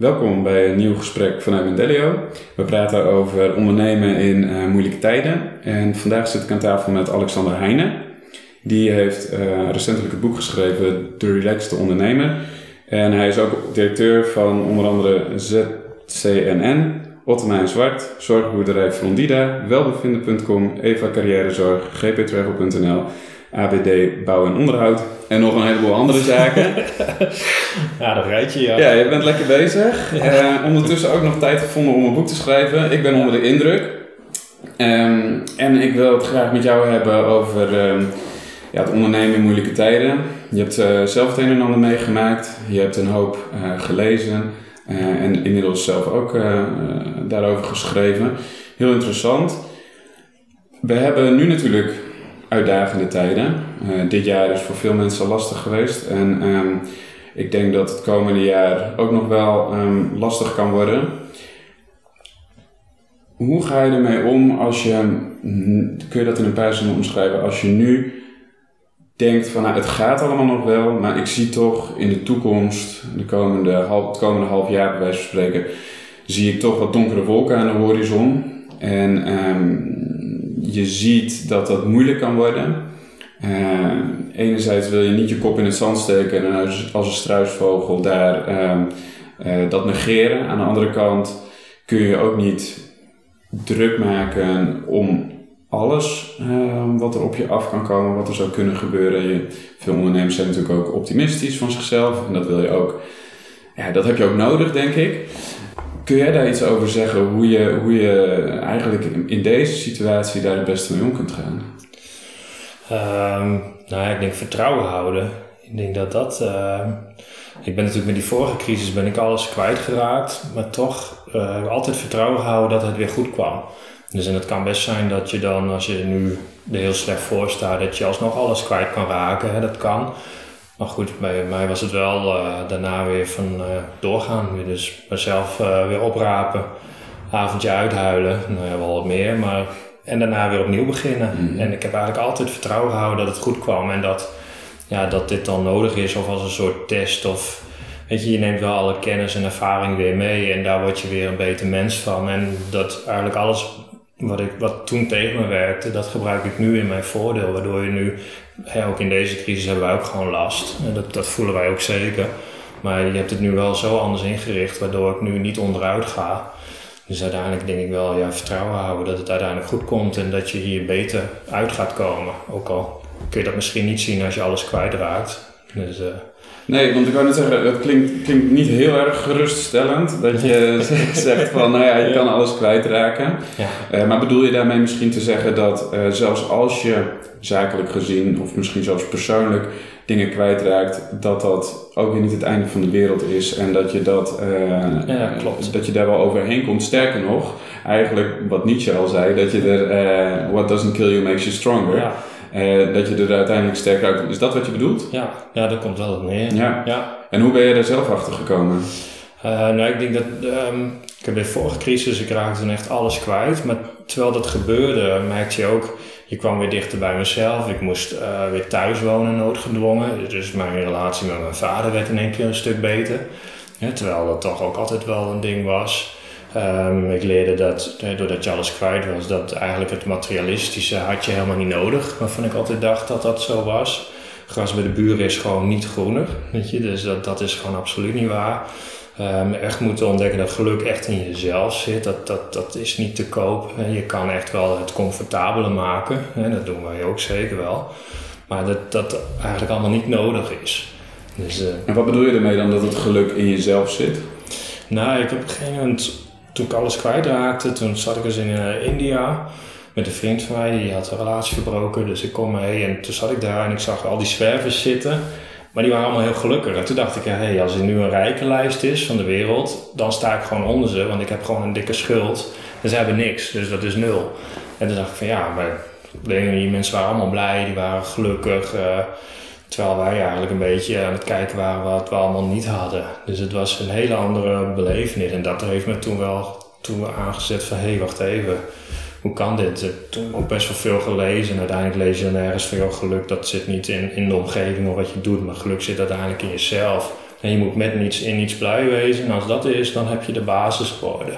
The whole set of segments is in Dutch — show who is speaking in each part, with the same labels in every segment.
Speaker 1: Welkom bij een nieuw gesprek vanuit Mendelio. We praten over ondernemen in uh, moeilijke tijden. En vandaag zit ik aan tafel met Alexander Heijnen. Die heeft uh, recentelijk het boek geschreven De Relaxed Ondernemer. En hij is ook directeur van onder andere ZCNN, Ottermijn Zwart, Zorgboerderij Flondida, Welbevinden.com, Eva Carrièrezorg, gptravel.nl ABD Bouw en Onderhoud en nog een heleboel andere zaken.
Speaker 2: ja, dat rijtje, ja.
Speaker 1: Ja, je bent lekker bezig. Ja. Uh, ondertussen ook nog tijd gevonden om een boek te schrijven. Ik ben onder de indruk. Um, en ik wil het graag met jou hebben over um, ja, het ondernemen in moeilijke tijden. Je hebt uh, zelf het een en ander meegemaakt. Je hebt een hoop uh, gelezen. en inmiddels zelf ook daarover geschreven. Heel interessant. We hebben nu natuurlijk uitdagende tijden. Uh, dit jaar is voor veel mensen lastig geweest. En um, ik denk dat het komende jaar ook nog wel um, lastig kan worden. Hoe ga je ermee om als je, kun je dat in een paar zinnen omschrijven, als je nu denkt van nou, het gaat allemaal nog wel, maar ik zie toch in de toekomst, de komende half, het komende half jaar bij wijze van spreken, zie ik toch wat donkere wolken aan de horizon. En um, je ziet dat dat moeilijk kan worden. Uh, enerzijds wil je niet je kop in het zand steken en als, als een struisvogel daar uh, uh, dat negeren. Aan de andere kant kun je ook niet druk maken om alles wat er op je af kan komen, wat er zou kunnen gebeuren. Je, veel ondernemers zijn natuurlijk ook optimistisch van zichzelf en dat wil je ook. Ja, dat heb je ook nodig, denk ik. Kun jij daar iets over zeggen, hoe je, hoe je eigenlijk in deze situatie daar het beste mee om kunt gaan?
Speaker 2: Um, nou ja, ik denk vertrouwen houden. Ik denk dat dat... Uh, ik ben natuurlijk met die vorige crisis ben ik alles kwijtgeraakt, maar toch uh, altijd vertrouwen houden dat het weer goed kwam. Dus en het kan best zijn dat je dan, als je nu er heel slecht voor staat, dat je alsnog alles kwijt kan raken. Hè? Dat kan. Maar goed, bij mij was het wel uh, daarna weer van uh, doorgaan. Weer dus mezelf uh, weer oprapen, avondje uithuilen, nou ja, wel wat meer. Maar, en daarna weer opnieuw beginnen. Mm -hmm. En ik heb eigenlijk altijd vertrouwen gehouden dat het goed kwam. En dat, ja, dat dit dan nodig is of als een soort test. Of, weet je, je neemt wel alle kennis en ervaring weer mee. En daar word je weer een beter mens van. En dat eigenlijk alles wat, ik, wat toen tegen me werkte, dat gebruik ik nu in mijn voordeel. Waardoor je nu, ook in deze crisis hebben wij ook gewoon last. Dat, dat voelen wij ook zeker. Maar je hebt het nu wel zo anders ingericht, waardoor ik nu niet onderuit ga. Dus uiteindelijk denk ik wel, ja, vertrouwen houden dat het uiteindelijk goed komt en dat je hier beter uit gaat komen. Ook al kun je dat misschien niet zien als je alles kwijtraakt. Dus, uh,
Speaker 1: Nee, want ik wou net zeggen, het klinkt, klinkt niet heel erg geruststellend dat je zegt van, nou ja, je kan alles kwijtraken. Ja. Uh, maar bedoel je daarmee misschien te zeggen dat uh, zelfs als je zakelijk gezien of misschien zelfs persoonlijk dingen kwijtraakt, dat dat ook weer niet het einde van de wereld is en dat je, dat, uh,
Speaker 2: ja, klopt.
Speaker 1: dat je daar wel overheen komt. Sterker nog, eigenlijk wat Nietzsche al zei, dat je er, what doesn't kill you makes you stronger. Ja. Uh, dat je er uiteindelijk sterker uit. Is dat wat je bedoelt?
Speaker 2: Ja, ja dat komt wel op neer.
Speaker 1: Ja. ja. En hoe ben je daar zelf achter gekomen?
Speaker 2: Uh, nou, ik denk dat... Um, ik heb bij de vorige crisis, ik raakte toen echt alles kwijt. Maar terwijl dat gebeurde, merkte je ook... Je kwam weer dichter bij mezelf. Ik moest uh, weer thuis wonen, noodgedwongen. Dus mijn relatie met mijn vader werd in één keer een stuk beter. Ja, terwijl dat toch ook altijd wel een ding was. Um, ik leerde dat, doordat je alles kwijt was, dat eigenlijk het materialistische had je helemaal niet nodig. Waarvan ik altijd dacht dat dat zo was. Gras bij de buren is gewoon niet groener, weet je. Dus dat, dat is gewoon absoluut niet waar. Um, echt moeten ontdekken dat geluk echt in jezelf zit. Dat, dat, dat is niet te koop. Je kan echt wel het comfortabele maken. Dat doen wij ook zeker wel. Maar dat dat eigenlijk allemaal niet nodig is.
Speaker 1: Dus, uh, en wat bedoel je ermee dan dat het geluk in jezelf zit?
Speaker 2: Nou, ik heb op een gegeven moment toen ik alles kwijtraakte, toen zat ik dus in uh, India met een vriend van mij, die had een relatie verbroken. Dus ik kom mee en toen zat ik daar en ik zag al die zwervers zitten. Maar die waren allemaal heel gelukkig. En toen dacht ik, hé, als er nu een rijke lijst is van de wereld, dan sta ik gewoon onder ze, want ik heb gewoon een dikke schuld. En ze hebben niks, dus dat is nul. En toen dacht ik van ja, maar die mensen waren allemaal blij, die waren gelukkig. Uh, Terwijl wij eigenlijk een beetje aan het kijken waren wat we allemaal niet hadden. Dus het was een hele andere belevenis. En dat heeft me toen wel toen aangezet van hé, hey, wacht even. Hoe kan dit? Toen ook best wel veel gelezen. En uiteindelijk lees je dan ergens van joh, geluk dat zit niet in, in de omgeving of wat je doet. Maar geluk zit uiteindelijk in jezelf. En je moet met niets in iets blij wezen. En als dat is, dan heb je de basis orde.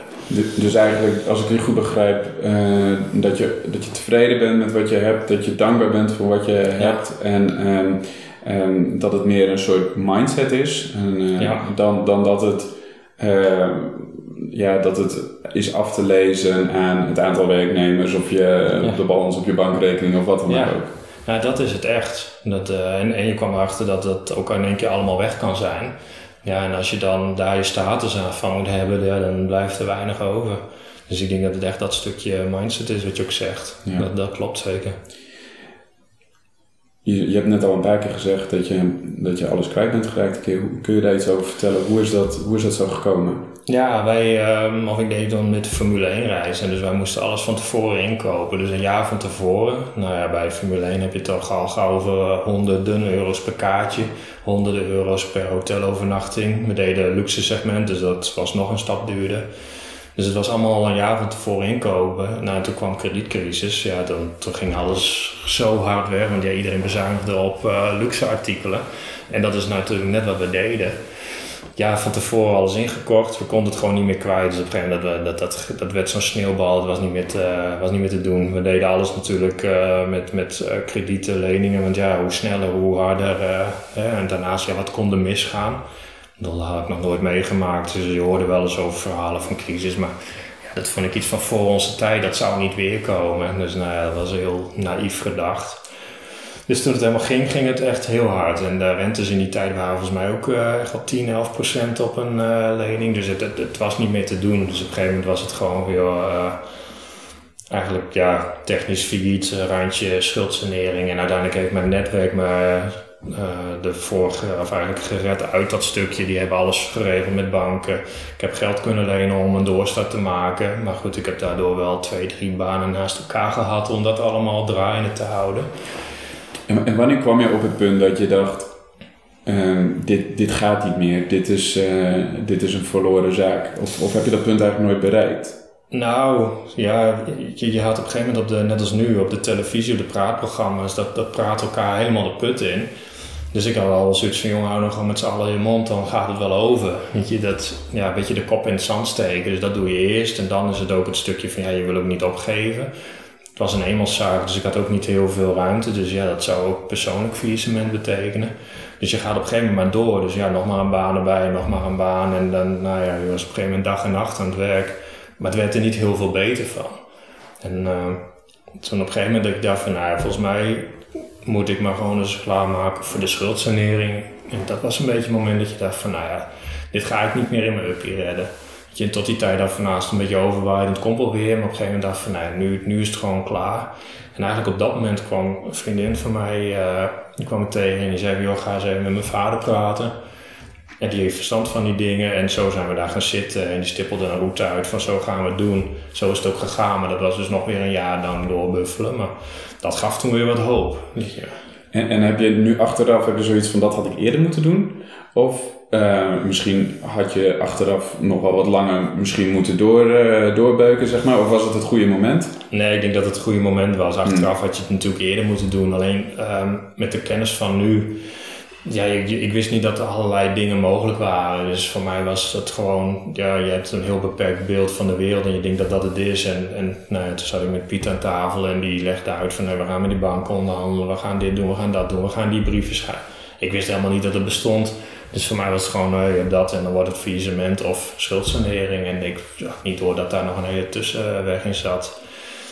Speaker 1: Dus eigenlijk, als ik je goed begrijp, uh, dat, je, dat je tevreden bent met wat je hebt, dat je dankbaar bent voor wat je hebt en um, um, dat het meer een soort mindset is en, uh, ja. dan, dan dat het, uh, ja, dat het is af te lezen aan het aantal werknemers of je, ja. de balans op je bankrekening of wat dan ook.
Speaker 2: Ja, dat is het echt. Dat, en, en je kwam erachter dat het ook in één keer allemaal weg kan zijn. Ja, en als je dan daar je status aan van moet hebben, ja, dan blijft er weinig over. Dus ik denk dat het echt dat stukje mindset is wat je ook zegt. Ja. Dat, dat klopt zeker.
Speaker 1: Je, je hebt net al een paar keer gezegd dat je, dat je alles kwijt bent geraakt. Kun je daar iets over vertellen? Hoe is dat, hoe is dat zo gekomen?
Speaker 2: Ja, wij, um, of ik deed dan met Formule 1 reizen. Dus wij moesten alles van tevoren inkopen. Dus een jaar van tevoren. Nou ja, bij Formule 1 heb je toch al gauw over honderden euro's per kaartje. Honderden euro's per hotelovernachting. We deden luxe segment, dus dat was nog een stap duurder. Dus het was allemaal al een jaar van tevoren inkopen. Nou, toen kwam kredietcrisis. Ja, dan, toen ging alles zo hard weg. Want ja, iedereen bezuinigde op uh, luxe artikelen. En dat is natuurlijk net wat we deden ja, van tevoren alles ingekocht. We konden het gewoon niet meer kwijt. Dus op een gegeven moment, dat, dat, dat, dat werd zo'n sneeuwbal. Het was niet, meer te, was niet meer te doen. We deden alles natuurlijk uh, met, met uh, kredieten, leningen. Want ja, hoe sneller, hoe harder. En daarnaast, ja, wat kon er misgaan? Dat had ik nog nooit meegemaakt. Dus je hoorde wel eens over verhalen van crisis. Maar dat vond ik iets van voor onze tijd. Dat zou niet weer komen. Dus nou ja, dat was heel naïef gedacht. Dus toen het helemaal ging, ging het echt heel hard. En de rentes in die tijd waren volgens mij ook uh, echt al 10, 11 procent op een uh, lening. Dus het, het, was niet meer te doen. Dus op een gegeven moment was het gewoon weer uh, eigenlijk ja, technisch failliet, randje schuldsanering. En uiteindelijk heeft mijn netwerk me de vorige, of eigenlijk gered uit dat stukje. Die hebben alles geregeld met banken. Ik heb geld kunnen lenen om een doorstart te maken. Maar goed, ik heb daardoor wel twee, drie banen naast elkaar gehad om dat allemaal draaiende te houden.
Speaker 1: En, en wanneer kwam je op het punt dat je dacht, uh, dit, dit gaat niet meer, dit is, uh, dit is een verloren zaak? Of, of heb je dat punt eigenlijk nooit bereikt?
Speaker 2: Nou, ja, je, je had op een gegeven moment, op de, net als nu, op de televisie, op de praatprogramma's, dat, dat praat elkaar helemaal de put in. Dus ik had al zoiets van, jongen, hou nog gewoon met z'n allen je mond, dan gaat het wel over. Weet je, dat, ja, een beetje de kop in het zand steken. Dus dat doe je eerst. En dan is het ook het stukje van, ja, je wil ook niet opgeven. Het was een eenmanszaak, dus ik had ook niet heel veel ruimte. Dus ja, dat zou ook persoonlijk faillissement betekenen. Dus je gaat op een gegeven moment maar door. Dus ja, nog maar een baan erbij, nog maar een baan. En dan, nou ja, je was op een gegeven moment dag en nacht aan het werk. Maar het werd er niet heel veel beter van. En uh, toen op een gegeven moment dat ik dacht van, nou volgens mij moet ik maar gewoon eens klaarmaken voor de schuldsanering. En dat was een beetje het moment dat je dacht van, nou ja, dit ga ik niet meer in mijn uppie redden je tot die tijd af naast een beetje overwaaid en het komt wel weer. Maar op een gegeven moment dacht van, nee, nu, nu is het gewoon klaar. En eigenlijk op dat moment kwam een vriendin van mij, uh, die kwam ik tegen en die zei, joh, ga eens even met mijn vader praten. En die heeft verstand van die dingen. En zo zijn we daar gaan zitten. En die stippelde een route uit van zo gaan we het doen. Zo is het ook gegaan. Maar dat was dus nog weer een jaar dan doorbuffelen. Maar dat gaf toen weer wat hoop. Ja.
Speaker 1: En, en heb je nu achteraf heb je zoiets van dat had ik eerder moeten doen? Of uh, misschien had je achteraf nog wel wat langer misschien moeten door, uh, doorbeuken, zeg maar. Of was het het goede moment?
Speaker 2: Nee, ik denk dat het het goede moment was. Achteraf hmm. had je het natuurlijk eerder moeten doen. Alleen um, met de kennis van nu... Ja, ik, wist niet dat er allerlei dingen mogelijk waren. Dus voor mij was het gewoon... Ja, je hebt een heel beperkt beeld van de wereld en je denkt dat dat het is. En, en nou ja, toen zat ik met Piet aan tafel en die legde uit van... we gaan met die bank onderhandelen, we gaan dit doen, we gaan dat doen, we gaan die brieven schrijven. Ik wist helemaal niet dat het bestond. Dus voor mij was het gewoon uh, ja, dat en dan wordt het faillissement of schuldsanering. En ik zag niet door dat daar nog een hele tussenweg in zat.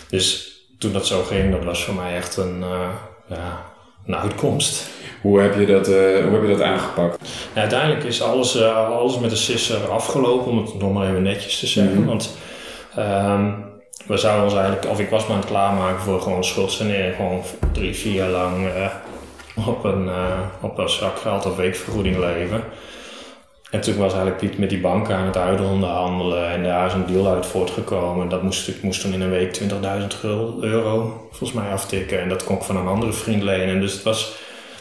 Speaker 2: Dus toen dat zo ging, dat was voor mij echt een, uh, ja, een uitkomst.
Speaker 1: Hoe heb je dat, uh, hoe heb je dat aangepakt?
Speaker 2: Ja, uiteindelijk is alles, alles met de sisser afgelopen, om het nog maar even netjes te zeggen. Mm -hmm. Want um, we zouden ons eigenlijk, of ik was me aan het klaarmaken voor gewoon schuldsanering, gewoon drie, vier jaar lang op een, uh, op een zak geld of weekvergoeding leven. En toen was eigenlijk Piet met die banken aan het uitonderhandelen en daar is een deal uit voortgekomen. Dat moest, ik moest toen in een week 20.000 euro volgens mij aftikken en dat kon ik van een andere vriend lenen. Dus het was,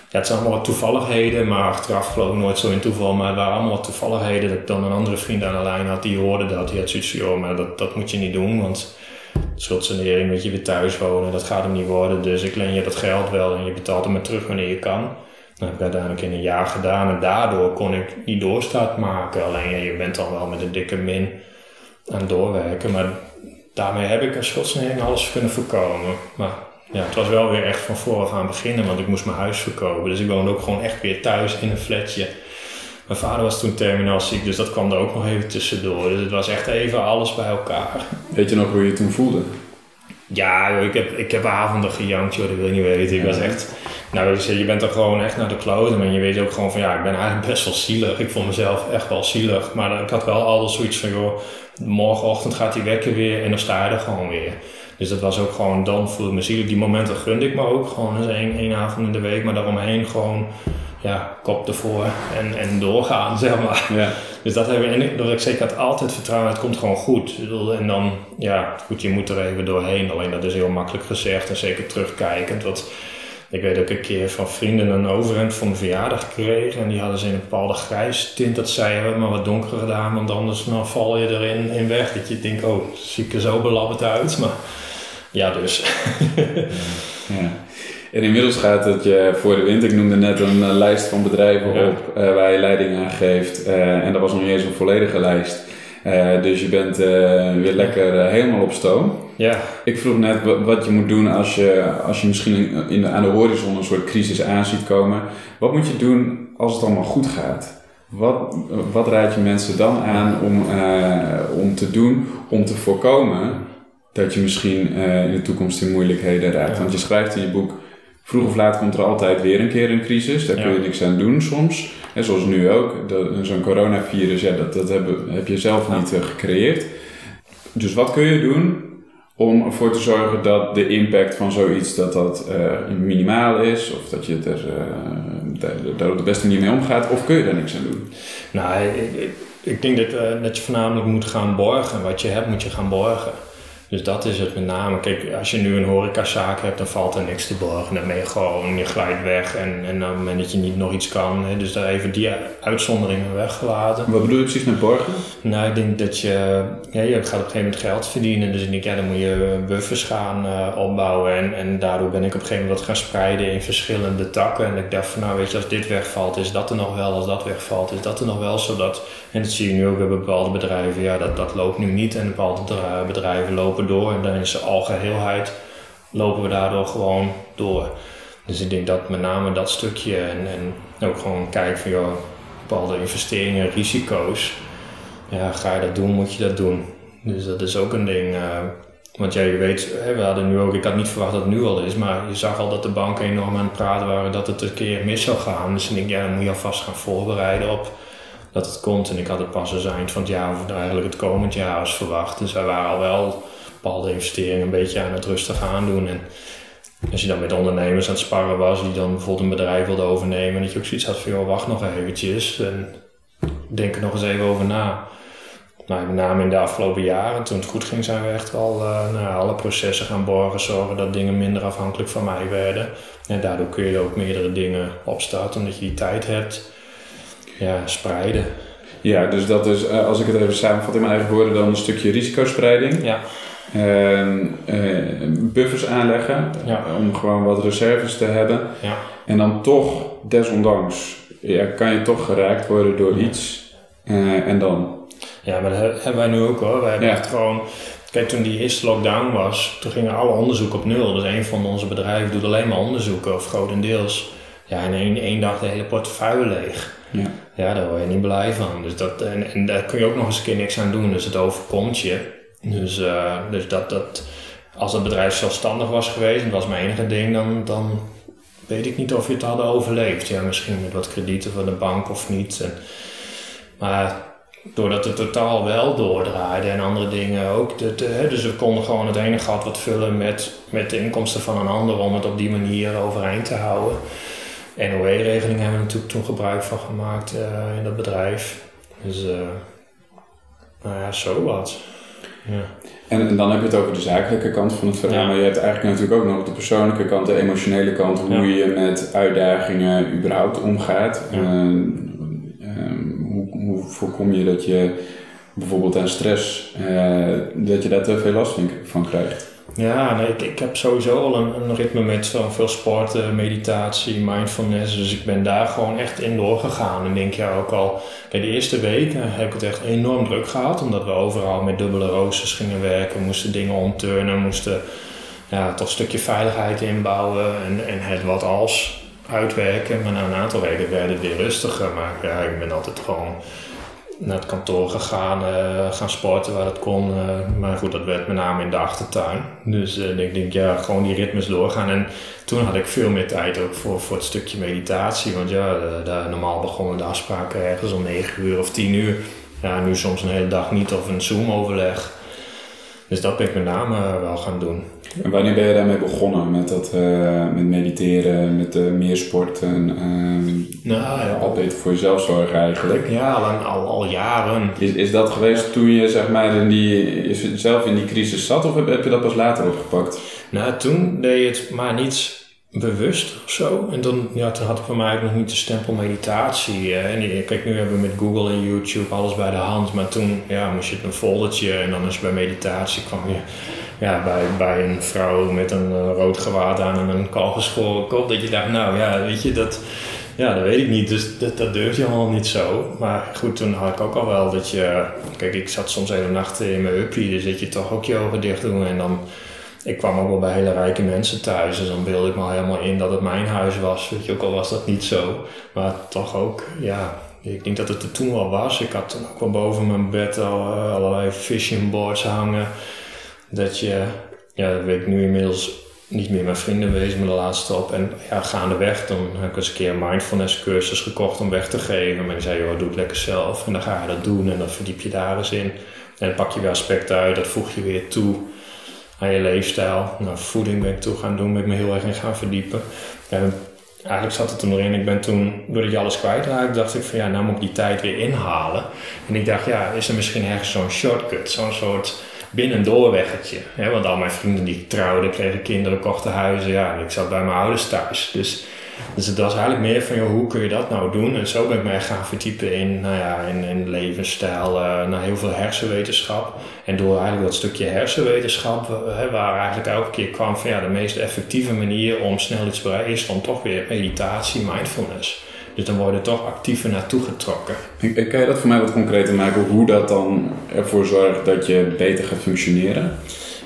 Speaker 2: ja, het zijn allemaal wat toevalligheden, maar achteraf geloof ik nooit zo in toeval. Maar het waren allemaal wat toevalligheden dat ik dan een andere vriend aan de lijn had die hoorde dat. Die had zoiets joh, maar dat, dat moet je niet doen, want schuldsanering, weet je, weer thuis wonen, dat gaat hem niet worden. Dus ik leen je dat geld wel en je betaalt hem maar terug wanneer je kan. Dat heb ik uiteindelijk in een jaar gedaan en daardoor kon ik die doorstart maken. Alleen je bent dan wel met een dikke min aan het doorwerken. Maar daarmee heb ik als godsnering alles kunnen voorkomen. Maar ja, het was wel weer echt van vooraf aan beginnen, want ik moest mijn huis verkopen. Dus ik woonde ook gewoon echt weer thuis in een flatje. Mijn vader was toen terminaal ziek, dus dat kwam er ook nog even tussendoor. Dus het was echt even alles bij elkaar.
Speaker 1: Weet je nog hoe je toen voelde?
Speaker 2: Ja, joh, ik, heb, ik heb avonden gejankt, joh, dat wil je niet weten. Ik was echt... Nou, je, je bent er gewoon echt naar de kloten. Maar je weet ook gewoon van, ja, ik ben eigenlijk best wel zielig. Ik vond mezelf echt wel zielig. Maar ik had wel altijd zoiets van, joh, morgenochtend gaat die wekker weer en dan sta je er gewoon weer. Dus dat was ook gewoon, dan voelde ik me zielig. Die momenten gunde ik me ook gewoon eens één, één avond in de week. Maar daaromheen gewoon ja, kop ervoor en, en doorgaan, zeg maar. Ja. Dus dat hebben we, en dat ik zeker had altijd vertrouwen, het komt gewoon goed. En dan, ja, goed, je moet er even doorheen. Alleen dat is heel makkelijk gezegd en zeker terugkijkend. Want ik weet ook een keer van vrienden een overhemd voor mijn verjaardag gekregen. En die hadden ze in een bepaalde grijs tint. Dat zei we maar wat donkerder gedaan, want anders dan val je erin in weg. Dat je denkt, oh, zie ik er zo belabberd uit. Maar ja, dus.
Speaker 1: ja. En inmiddels gaat het je voor de winter, ik noemde net een eh, lijst van bedrijven op uh, waar je leiding aan geeft. Uh, en dat was nog niet eens een volledige lijst. dus je bent weer lekker helemaal op stoom.
Speaker 2: Ja.
Speaker 1: Ik vroeg net wat je moet doen als je, als je misschien in de, aan de horizon een soort crisis aan ziet komen. Wat moet je doen als het allemaal goed gaat? Wat, wat raad je mensen dan aan om, om te doen om te voorkomen dat je misschien in de toekomst in moeilijkheden raakt? Want je schrijft in je boek Vroeg of laat komt er altijd weer een keer een crisis. Daar kun je niks aan doen soms. En zoals nu ook. Zo'n coronavirus, ja, dat, dat heb, heb je zelf niet uh, gecreëerd. Dus wat kun je doen om ervoor te zorgen dat de impact van zoiets dat dat uh, minimaal is? Of dat je er, uh, daar op de beste manier mee omgaat? Of kun je daar niks aan doen?
Speaker 2: Nou, ik, ik denk dat, dat je voornamelijk moet gaan borgen. Wat je hebt moet je gaan borgen. Dus dat is het met name. Kijk, als je nu een horecazaak hebt, dan valt er niks te borgen. Dan ben je gewoon, je glijdt weg en, en op het moment dat je niet nog iets kan. Hè, dus daar even die uitzonderingen weggelaten.
Speaker 1: Wat bedoel je precies met borgen?
Speaker 2: Nou, ik denk dat je, ja, je gaat op een gegeven moment geld verdienen. Dus ik denk, ja, dan moet je buffers gaan uh, opbouwen. En, en daardoor ben ik op een gegeven moment wat gaan spreiden in verschillende takken. En ik dacht van, nou weet je, als dit wegvalt, is dat er nog wel. Als dat wegvalt, is dat er nog wel. Zodat, en dat zie je nu ook bij bepaalde bedrijven. Ja, dat, dat loopt nu niet. En bepaalde bedrijven lopen door en dan is de algeheelheid lopen we daardoor gewoon door. Dus ik denk dat met name dat stukje en, en ook gewoon kijken van joh, bepaalde investeringen, risico's. Ja, ga je dat doen, moet je dat doen. Dus dat is ook een ding. Uh, want ja, je weet, we hadden nu ook, ik had niet verwacht dat het nu al is, maar je zag al dat de banken enorm aan het praten waren dat het een keer mis zou gaan. Dus ik denk, ja, dan moet je alvast gaan voorbereiden op dat het komt. En ik had het pas eens eind van het jaar, of eigenlijk het komend jaar als verwacht. Dus wij waren al wel bepaalde investeringen een beetje aan het rustig aandoen. En als je dan met ondernemers aan het sparren was, die dan bijvoorbeeld een bedrijf wilden overnemen, dat je ook zoiets had van, joh, wacht nog eventjes en denk er nog eens even over na. Maar met name in de afgelopen jaren, toen het goed ging, zijn we echt wel uh, nou, alle processen gaan borgen, zorgen dat dingen minder afhankelijk van mij werden. En daardoor kun je ook meerdere dingen opstarten, omdat je die tijd hebt. Ja, spreiden.
Speaker 1: Ja, dus dat is, eh, als ik het even samenvat in mijn eigen woorden, dan een stukje risicospreiding.
Speaker 2: Ja.
Speaker 1: Ehm, eh, buffers aanleggen om gewoon wat reserves te hebben.
Speaker 2: Ja.
Speaker 1: En dan toch, desondanks, ja, kan je toch geraakt worden door iets. Uh, en dan?
Speaker 2: Ja, maar dat hebben wij nu ook hoor. Wij hebben echt gewoon. Kijk, toen die eerste lockdown was, toen gingen alle onderzoeken op nul. Dus een van onze bedrijven doet alleen maar onderzoeken, of grotendeels. Ja, in één, één dag de hele portefeuille leeg.
Speaker 1: Ja.
Speaker 2: Ja, daar word je niet blij van. Dus dat, en, en daar kun je ook nog eens een niks aan doen. Dus het overkomt je. Dus, uh, dus dat, dat, als het bedrijf zelfstandig was geweest, dat was mijn enige ding, dan, dan weet ik niet of je het hadden overleefd. Ja, misschien met wat kredieten van de bank of niet. En, maar doordat het totaal wel doordraaide en andere dingen ook. dus we konden gewoon het ene gat wat vullen met, met de inkomsten van een ander om het op die manier overeind te houden. NOE-regeling hebben we natuurlijk toen gebruik van gemaakt uh, in dat bedrijf. Dus uh, nou ja, zo wat. Ja.
Speaker 1: En, en, dan heb je het over de zakelijke kant van het verhaal, maar je hebt eigenlijk natuurlijk ook nog de persoonlijke kant, de emotionele kant, hoe je met uitdagingen überhaupt omgaat. Uh, hoe, hoe, voorkom je dat je bijvoorbeeld aan stress, uh, dat je daar te veel last van krijgt?
Speaker 2: Ja, nee, ik, ik heb sowieso al een, een ritme met veel sport, meditatie, mindfulness. Dus ik ben daar gewoon echt in doorgegaan. En denk ja ook al, kijk, de eerste weken heb ik het echt enorm druk gehad. Omdat we overal met dubbele roosters gingen werken, moesten dingen omturnen, moesten ja, toch een stukje veiligheid inbouwen en, en het wat als uitwerken. Maar na een aantal weken werd het weer rustiger. Maar ja, ik ben altijd gewoon naar het kantoor gegaan, uh, gaan sporten waar het kon. Uh, maar goed, dat werd met name in de achtertuin. Dus uh, ik denk, ja, gewoon die ritmes doorgaan. En toen had ik veel meer tijd ook voor, voor het stukje meditatie. Want ja, normaal begonnen de afspraken ergens om 9 uur of 10 uur. Ja, nu soms een hele dag niet of een Zoom-overleg. Dus dat ben ik met name wel gaan doen.
Speaker 1: En wanneer ben je daarmee begonnen? Met, dat, uh, met mediteren, met uh, meer sporten? Nou, ja. Al beter voor jezelf zorgen eigenlijk.
Speaker 2: Ja, al, al, al jaren.
Speaker 1: Is, is dat geweest toen je zeg maar, in die, zelf in die crisis zat of heb, heb je dat pas later opgepakt?
Speaker 2: Nou, toen deed je het maar niet bewust of zo. En dan, ja, toen had ik voor mij ook nog niet de stempel meditatie. En kijk, nu hebben we met Google en YouTube alles bij de hand. Maar toen ja, moest je een foldertje en dan is bij meditatie kwam je ja, bij, bij een vrouw met een uh, rood gewaad aan en een kalgeschoren kop. Dat je dacht, nou ja, weet je, dat, ja, dat weet ik niet. Dus dat, dat durf je allemaal niet zo. Maar goed, toen had ik ook al wel dat je... Kijk, ik zat soms hele nachten in mijn uppie. Dus dat je toch ook je ogen dicht doen en dan ik kwam ook wel bij hele rijke mensen thuis. Dus dan beelde ik me helemaal in dat het mijn huis was. Weet je, ook al was dat niet zo. Maar toch ook, ja, ik denk dat het er toen wel was. Ik had ook wel boven mijn bed al uh, allerlei fishing boards hangen. Dat je, ja, dat weet ik nu inmiddels niet meer mijn vrienden wezen, maar de laatste op. En ja, gaandeweg, dan heb ik eens een keer een mindfulness cursus gekocht om weg te geven. Maar die zei, joh, doe het lekker zelf. En dan ga je dat doen en dan verdiep je daar eens in. En dan pak je weer aspecten uit, dat voeg je weer toe aan je leefstijl. Nou, voeding ben ik toe gaan doen, ben ik me heel erg in gaan verdiepen. En eigenlijk zat het er nog in. Ik ben toen, doordat je alles kwijtraakte, dacht ik van ja, nou moet ik die tijd weer inhalen. En ik dacht, ja, is er misschien ergens zo'n shortcut, zo'n soort binnendoorweggetje. Hè? Want al mijn vrienden die trouwden, kregen kinderen, kochten huizen. Ja, ik zat bij mijn ouders thuis. Dus dus het was eigenlijk meer van, joh, hoe kun je dat nou doen? En zo ben ik mij gaan verdiepen in, nou ja, in, in levensstijl, uh, naar heel veel hersenwetenschap. En door eigenlijk dat stukje hersenwetenschap, uh, waar eigenlijk elke keer kwam van, ja, de meest effectieve manier om snel iets te bereiken is dan toch weer meditatie, mindfulness. Dus dan word je toch actiever naartoe getrokken.
Speaker 1: En, kan je dat voor mij wat concreter maken, hoe dat dan ervoor zorgt dat je beter gaat functioneren?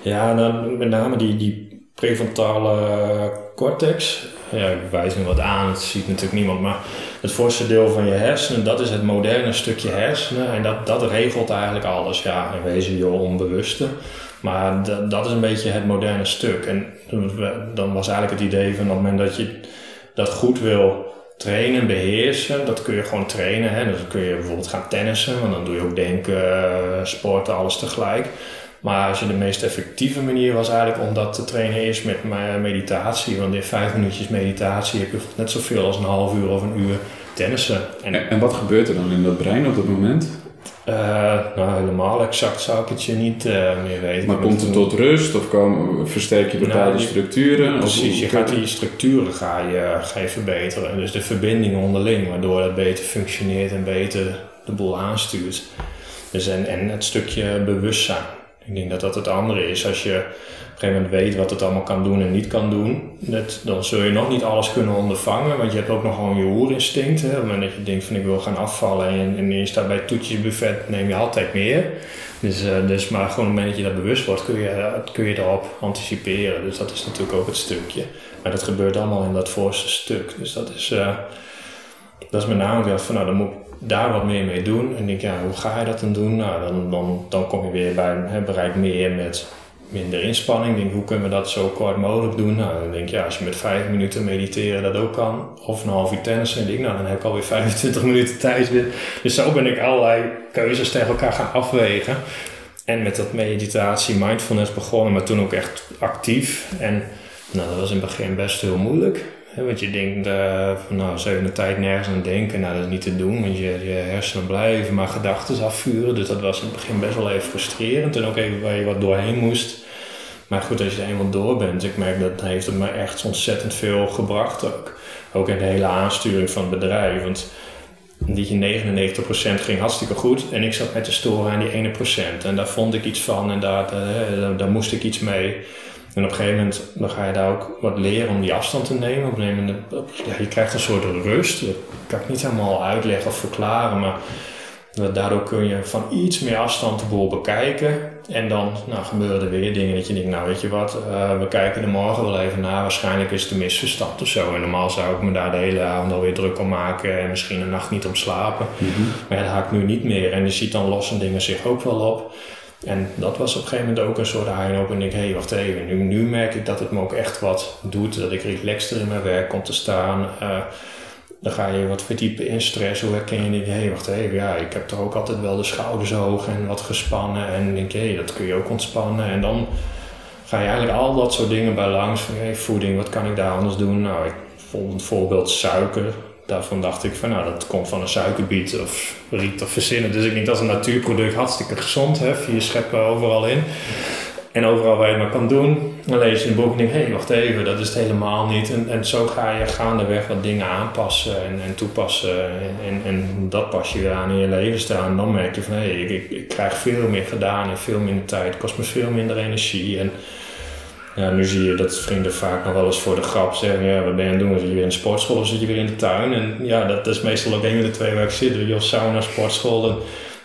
Speaker 2: Ja, dan met name die, die prefrontale cortex. Ja, ik wijs nu wat aan, het ziet natuurlijk niemand, maar het voorste deel van je hersenen, dat is het moderne stukje hersenen en dat, dat regelt eigenlijk alles. Ja, in wezen je onbewuste, maar dat, dat is een beetje het moderne stuk. En dan was eigenlijk het idee van op moment dat je dat goed wil trainen, beheersen, dat kun je gewoon trainen. Hè? Dus dan kun je bijvoorbeeld gaan tennissen, want dan doe je ook denken, sporten, alles tegelijk. Maar als je de meest effectieve manier was eigenlijk om dat te trainen is met meditatie. Want in vijf minuutjes meditatie heb je net zoveel als een half uur of een uur tennissen.
Speaker 1: En, en wat gebeurt er dan in dat brein op dat moment?
Speaker 2: Uh, nou, helemaal exact zou ik het je niet uh, meer weten.
Speaker 1: Maar komt het tot rust of komen, versterk je bepaalde nou, structuren?
Speaker 2: Precies, je gaat die structuren ga je, ga je verbeteren. Dus de verbindingen onderling, waardoor het beter functioneert en beter de boel aanstuurt. Dus en, en het stukje bewustzijn. Ik denk dat dat het andere is. Als je op een gegeven moment weet wat het allemaal kan doen en niet kan doen, dat, dan zul je nog niet alles kunnen ondervangen. Want je hebt ook nog gewoon je oerinstinct. Hè? Op het moment dat je denkt van ik wil gaan afvallen en, en je staat bij het toetjesbuffet, neem je altijd meer. Dus, uh, dus maar gewoon op het moment dat je dat bewust wordt, kun je, kun je erop anticiperen. Dus dat is natuurlijk ook het stukje. Maar dat gebeurt allemaal in dat voorste stuk. Dus dat is, uh, dat is met name van nou dan moet daar wat meer mee doen. En denk, ja, hoe ga je dat dan doen? Nou, dan, dan, dan kom je weer bij een bereik meer met minder inspanning. Denk, hoe kunnen we dat zo kort mogelijk doen? Nou, dan denk je, ja, als je met vijf minuten mediteren dat ook kan, of een half uur tennis, en denk, nou, dan heb ik alweer 25 minuten tijd weer. Dus zo ben ik allerlei keuzes tegen elkaar gaan afwegen. En met dat meditatie, mindfulness begonnen, maar toen ook echt actief. En nou, dat was in het begin best heel moeilijk want je denkt uh, van nou, zou je de tijd nergens aan denken? Nou, dat is niet te doen, want je, je hersenen blijven maar gedachten afvuren. Dus dat was in het begin best wel even frustrerend en ook even waar je wat doorheen moest. Maar goed, als je er eenmaal door bent, ik merk dat heeft het me echt ontzettend veel gebracht ook. Ook in de hele aansturing van het bedrijf. Want die 99% ging hartstikke goed en ik zat met te storen aan die 1%. En daar vond ik iets van en daar, daar, daar moest ik iets mee. En op een gegeven moment dan ga je daar ook wat leren om die afstand te nemen. Op een gegeven moment, ja, je krijgt een soort rust. Dat kan ik niet helemaal uitleggen of verklaren, maar Daardoor kun je van iets meer afstand de boel bekijken. En dan nou, gebeuren er weer dingen dat je denkt, nou weet je wat, uh, we kijken er morgen wel even naar. Waarschijnlijk is het een misverstand of zo. En normaal zou ik me daar de hele avond alweer druk om maken en misschien een nacht niet om slapen. Mm -hmm. Maar dat haak ik nu niet meer. En je ziet dan losse dingen zich ook wel op. En dat was op een gegeven moment ook een soort eye En ik hé, hey, wacht even, nu, nu merk ik dat het me ook echt wat doet. Dat ik relaxter in mijn werk kom te staan. Uh, dan ga je wat verdiepen in stress. Hoe herken je denk, hé, hey, wacht even, ja, ik heb toch ook altijd wel de schouders hoog en wat gespannen. En denk hé, hey, dat kun je ook ontspannen. En dan ga je eigenlijk al dat soort dingen bij langs. Van, hey, voeding, wat kan ik daar anders doen? Nou, ik vond voorbeeld suiker. Daarvan dacht ik van, nou, dat komt van een suikerbiet of riet of verzinnen. Dus ik denk, dat is een natuurproduct, hartstikke gezond, hè. Vier scheppen overal in. En overal waar je maar kan doen, dan lees je een boek en denk hé, hey, wacht even, dat is het helemaal niet. En, en zo ga je gaandeweg wat dingen aanpassen en, en toepassen. En, en, dat pas je weer aan in je levensstijl. En dan merk je van hé, hey, ik, ik, krijg veel meer gedaan in veel minder tijd. Het kost me veel minder energie. En ja, nu zie je dat vrienden vaak nog wel eens voor de grap zeggen: ja, wat ben je aan het doen? Zit je weer in de sportschool of zit je weer in de tuin? En ja, dat is meestal ook een van de twee waar ik zit. Je sauna, sportschool. En,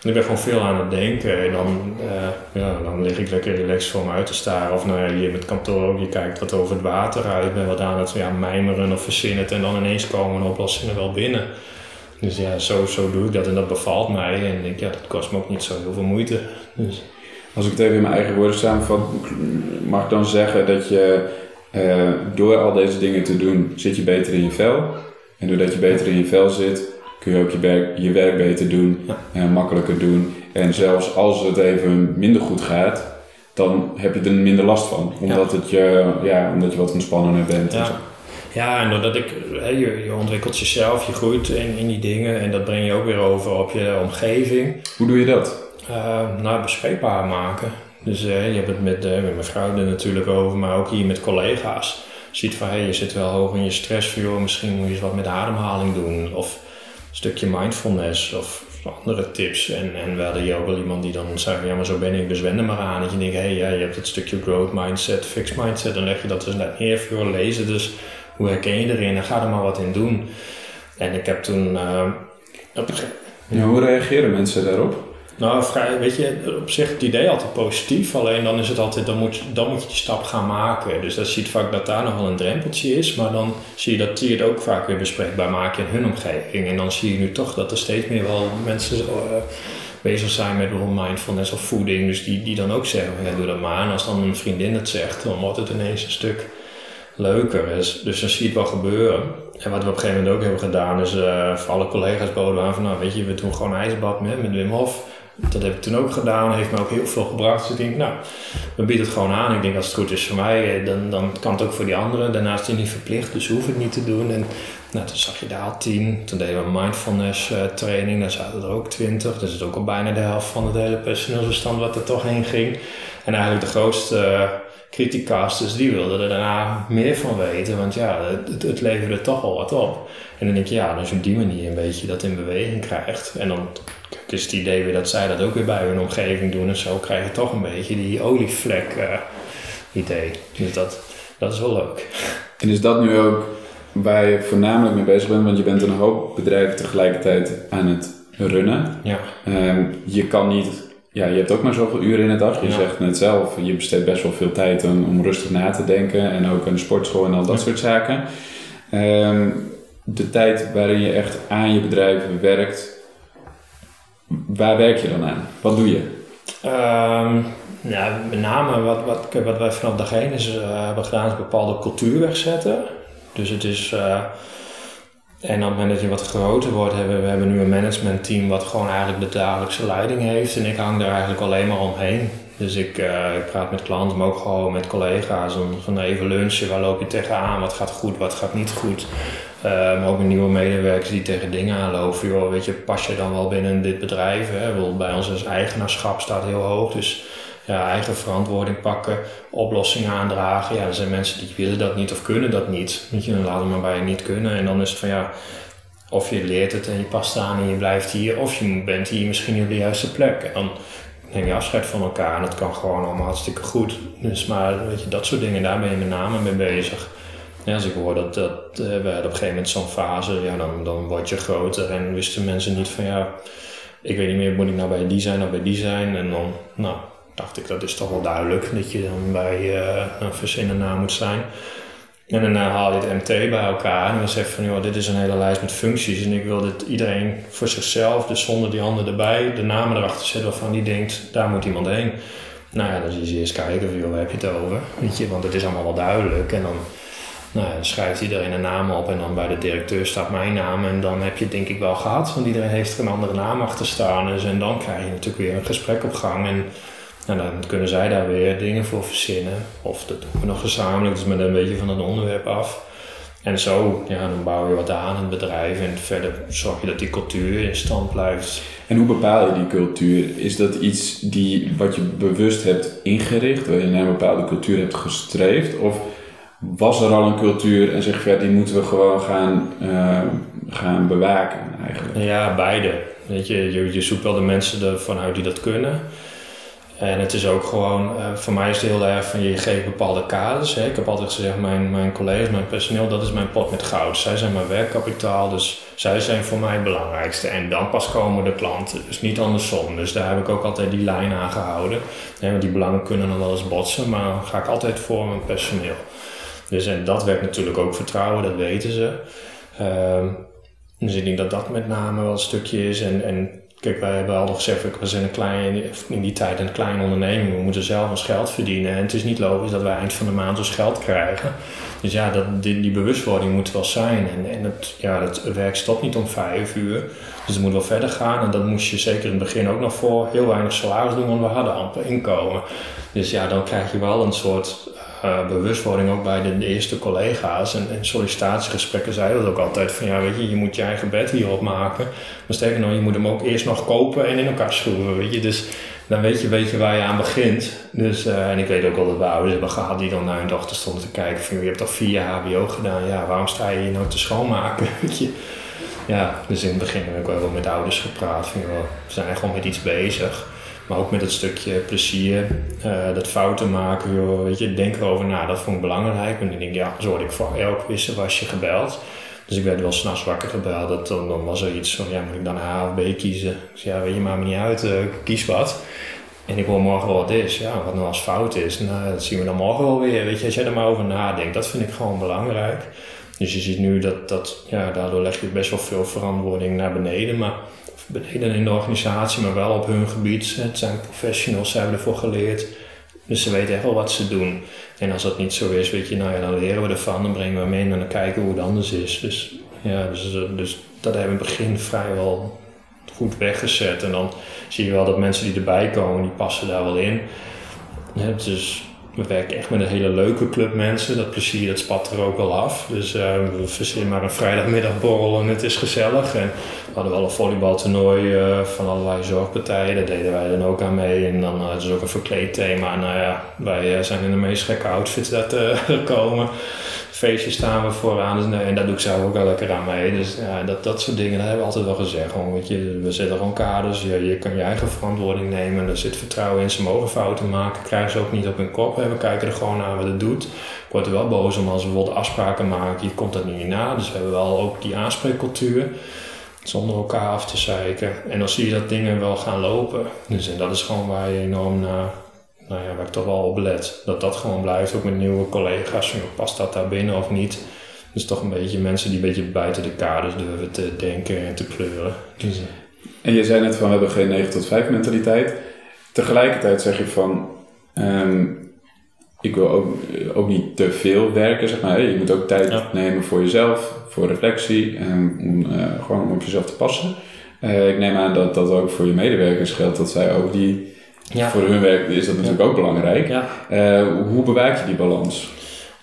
Speaker 2: ik ben gewoon veel aan het denken en dan, uh, ja, dan lig ik lekker relaxed voor me uit te staren. Of nou ja, hier met kantoor ook, je kijkt wat over het water uit. Ik ben wat aan het ja, mijmeren of verzinnen en dan ineens komen oplossingen wel binnen. Dus ja, zo, zo doe ik dat en dat bevalt mij. En ik, ja, dat kost me ook niet zo heel veel moeite. Dus.
Speaker 1: Als ik het even in mijn eigen woorden samenvat, mag ik dan zeggen dat je uh, door al deze dingen te doen, zit je beter in je vel. En doordat je beter in je vel zit, kun je ook je werk, je werk beter doen, en eh, makkelijker doen. En zelfs als het even minder goed gaat, dan heb je er minder last van. Omdat, het je, ja, omdat je wat ontspannender bent.
Speaker 2: Ja. Ja, en doordat ik, je, je ontwikkelt jezelf, je groeit in, in die dingen en dat breng je ook weer over op je omgeving.
Speaker 1: Hoe doe je dat?
Speaker 2: Uh, nou, bespreekbaar maken. Dus uh, je hebt het met, uh, met mijn vrouw er natuurlijk over, maar ook hier met collega's. Je ziet van, hé, hey, je zit wel hoog in je stress, misschien moet je wat met ademhaling doen. Of stukje mindfulness of andere tips. En, en we hadden hier ook wel iemand die dan zei, ja maar zo ben ik, dus wend maar aan. Dat je denkt, hey, ja, je hebt het stukje growth mindset, fixed mindset, dan leg je dat dus net neer voor lezen. Dus hoe herken je erin en ga er maar wat in doen. En ik heb toen...
Speaker 1: Op, ja, hoe reageren mensen daarop?
Speaker 2: Nou, weet je, op zich het idee altijd positief. Alleen dan is het altijd, dan moet, dan moet je die stap gaan maken. Dus dat ziet vaak dat daar nog wel een drempeltje is. Maar dan zie je dat die het ook vaak weer bespreekbaar maken in hun omgeving. En dan zie je nu toch dat er steeds meer wel mensen uh, bezig zijn met mindfulness of voeding. Dus die, die dan ook zeggen, ja, doe dat maar. En als dan een vriendin het zegt, dan wordt het ineens een stuk leuker. Dus, dus dan zie je het wel gebeuren. En wat we op een gegeven moment ook hebben gedaan, is uh, voor alle collega's boden aan van, nou weet je, we doen gewoon ijsbad met, met Wim Hof dat heb ik toen ook gedaan, heeft me ook heel veel gebracht. Dus ik denk, nou, we bieden het gewoon aan. Ik denk, als het goed is voor mij, eh, dan, dan kan het ook voor die anderen. Daarnaast is het niet verplicht, dus hoef ik niet te doen. En nou, toen zag je daar al tien. Toen deden we mindfulness uh, training, daar zaten er ook twintig. Dus het is ook al bijna de helft van het hele personeelsbestand wat er toch heen ging. En eigenlijk de grootste uh, criticasters, die wilden er daarna meer van weten. Want ja, het, het leverde toch al wat op. En dan denk je, ja, als je op die manier een beetje dat in beweging krijgt. En dan is het idee weer dat zij dat ook weer bij hun omgeving doen. En zo krijg je toch een beetje die olievlek uh, idee. Dus dat, dat is wel leuk.
Speaker 1: En is dat nu ook waar je voornamelijk mee bezig bent? Want je bent een hoop bedrijven tegelijkertijd aan het runnen.
Speaker 2: Ja.
Speaker 1: Um, je kan niet... Ja, je hebt ook maar zoveel uren in de dag. Je ja. zegt net zelf, je besteedt best wel veel tijd om, om rustig na te denken. En ook aan de sportschool en al dat ja. soort zaken. Um, de tijd waarin je echt aan je bedrijf werkt, waar werk je dan aan? Wat doe je?
Speaker 2: Um, nou, met name wat, wat, wat wij vanaf dag 1 is, uh, hebben gedaan is bepaalde cultuur wegzetten. Dus het is... Uh, en op het moment dat je wat groter wordt, hebben we hebben nu een managementteam wat gewoon eigenlijk de dagelijkse leiding heeft. En ik hang daar eigenlijk alleen maar omheen. Dus ik, uh, ik praat met klanten, maar ook gewoon met collega's. Om van even lunchen, waar loop je tegenaan? Wat gaat goed, wat gaat niet goed? Uh, maar ook met nieuwe medewerkers die tegen dingen aanlopen. Joh, weet je, pas je dan wel binnen dit bedrijf? Hè? Bij ons is eigenaarschap staat heel hoog. Dus ja, eigen verantwoording pakken, oplossingen aandragen. Ja, er zijn mensen die willen dat niet of kunnen dat niet. Weet je, dan laten we maar bij je niet kunnen. En dan is het van ja, of je leert het en je past aan en je blijft hier. Of je bent hier misschien op de juiste plek. En dan neem je afscheid van elkaar en dat kan gewoon allemaal hartstikke goed. Dus maar weet je, dat soort dingen, daar ben je met name mee bezig. Ja, als ik hoor dat, dat uh, we op een gegeven moment zo'n fase, ja, dan, dan word je groter en wisten mensen niet van ja, ik weet niet meer, moet ik nou bij die zijn of bij die zijn? En dan, nou, dacht ik, dat is toch wel duidelijk dat je dan bij uh, een verzinnen naam moet zijn. En dan haal je het MT bij elkaar en dan zeg je van, joh, dit is een hele lijst met functies en ik wil dat iedereen voor zichzelf, dus zonder die handen erbij, de namen erachter zetten waarvan die denkt, daar moet iemand heen. Nou ja, dan zie je eerst kijken, van, joh, waar heb je het over? Je, want het is allemaal wel duidelijk en dan nou ja, dan schrijft iedereen een naam op en dan bij de directeur staat mijn naam. En dan heb je het denk ik wel gehad, want iedereen heeft er een andere naam achter staan. Dus, en dan krijg je natuurlijk weer een gesprek op gang. En nou, dan kunnen zij daar weer dingen voor verzinnen. Of dat doen we nog gezamenlijk, dus met een beetje van het onderwerp af. En zo, ja, dan bouw je wat aan in het bedrijf en verder zorg je dat die cultuur in stand blijft.
Speaker 1: En hoe bepaal je die cultuur? Is dat iets die, wat je bewust hebt ingericht, waar je naar een bepaalde cultuur hebt gestreefd? Of was er al een cultuur en zeg je, die moeten we gewoon gaan, uh, gaan bewaken eigenlijk?
Speaker 2: Ja, beide. Weet je, je, je zoekt wel de mensen ervan uit die dat kunnen. En het is ook gewoon, uh, voor mij is het heel erg van je geeft bepaalde kaders. Hè. Ik heb altijd gezegd, mijn, mijn collega's, mijn personeel, dat is mijn pot met goud. Zij zijn mijn werkkapitaal, dus zij zijn voor mij het belangrijkste. En dan pas komen de klanten, dus niet andersom. Dus daar heb ik ook altijd die lijn aan gehouden. want die belangen kunnen dan wel eens botsen, maar dan ga ik altijd voor mijn personeel. Dus en dat werkt natuurlijk ook vertrouwen, dat weten ze. Um, dus ik denk dat dat met name wel een stukje is. En, en kijk, wij hebben al gezegd, we zijn een klein, in die tijd een kleine onderneming. We moeten zelf ons geld verdienen. En het is niet logisch dat wij eind van de maand ons geld krijgen. Dus ja, dat, die, bewustwording moet wel zijn. En, en het, ja, het werk stopt niet om vijf uur. Dus het moet wel verder gaan. En dat moest je zeker in het begin ook nog voor heel weinig salaris doen, want we hadden amper inkomen. Dus ja, dan krijg je wel een soort uh, bewustwording ook bij de, eerste collega's en, en sollicitatiegesprekken zeiden dat ook altijd van ja weet je, je moet je eigen bed hierop maken. Maar sterker nog, je moet hem ook eerst nog kopen en in elkaar schroeven, weet je. Dus dan weet je, weet je waar je aan begint. Dus, uh, en ik weet ook al dat we ouders hebben gehad die dan naar hun dochter stonden te kijken van je hebt toch vier jaar hbo gedaan, ja waarom sta je hier nou te schoonmaken, weet je. Ja, dus in het begin heb ik wel met ouders gepraat van we zijn gewoon met iets bezig. Maar ook met het stukje plezier, uh, dat fouten maken, joh, weet je, denk erover na. Dat vond ik belangrijk. En ik denk, ja, zo word ik voor elk je gebeld. Dus ik werd wel s'nachts wakker gebeld. Dat, dan, was er iets van, ja, moet ik dan A of B kiezen? Dus ja, weet je, maakt me niet uit, uh, kies wat. En ik hoor morgen wel wat is. Ja, wat nou als fout is, nou, dat zien we dan morgen wel weer. Weet je, als jij er maar over nadenkt, dat vind ik gewoon belangrijk. Dus je ziet nu dat, dat ja, daardoor leg je best wel veel verantwoording naar beneden. Maar beneden in de organisatie, maar wel op hun gebied. Het zijn professionals, ze hebben ervoor geleerd. Dus ze weten echt wel wat ze doen. En als dat niet zo is, weet je, nou ja, dan leren we ervan, dan brengen we mee en dan kijken hoe het anders is. Dus ja, dus, dus dat hebben we in het begin vrijwel goed weggezet. En dan zie je wel dat mensen die erbij komen, die passen daar wel in. Dus we werken echt met een hele leuke club mensen. Dat plezier dat spat er ook wel af. Dus uh, we verzinnen maar een vrijdagmiddagborrel en het is gezellig. En we hadden wel een volleybaltoernooi uh, van allerlei zorgpartijen. Daar deden wij dan ook aan mee. En dan uh, het is ook een verkleedthema. Nou ja, wij zijn in de meest gekke outfits daar te komen feestje staan we vooraan. Dus, en daar doe ik zelf ook wel lekker aan mee. Dus ja, dat, dat soort dingen, hebben we altijd wel gezegd. Gewoon, weet je, we zetten gewoon kaders. Je, je kan je eigen verantwoording nemen. Er zit vertrouwen in. Ze mogen fouten maken. Krijgen ze ook niet op hun kop. We kijken er gewoon naar wat het doet. Ik word er wel boos om als we bijvoorbeeld afspraken maken. Je komt dat niet na. Dus we hebben wel ook die aanspreekcultuur. Zonder elkaar af te zeiken. En dan zie je dat dingen wel gaan lopen. Dus en dat is gewoon waar je enorm naar nou ja, waar ik toch wel op let. Dat dat gewoon blijft, ook met nieuwe collega's. Past dat daar binnen of niet? Dus toch een beetje mensen die een beetje buiten de kaders durven te denken en te kleuren. Dus, eh.
Speaker 1: en je zei net van we hebben geen 9 tot 5 mentaliteit. Tegelijkertijd zeg je van ehm, ik wil ook, ook niet te veel werken, zeg maar. Je moet ook tijd nemen voor jezelf, voor reflectie en om uh, gewoon op jezelf te passen. Uh, ik neem aan dat dat ook voor je medewerkers geldt, dat zij ook die ja. Voor hun werk is dat natuurlijk ook belangrijk. Ja. Uh, hoe bewaak je die balans?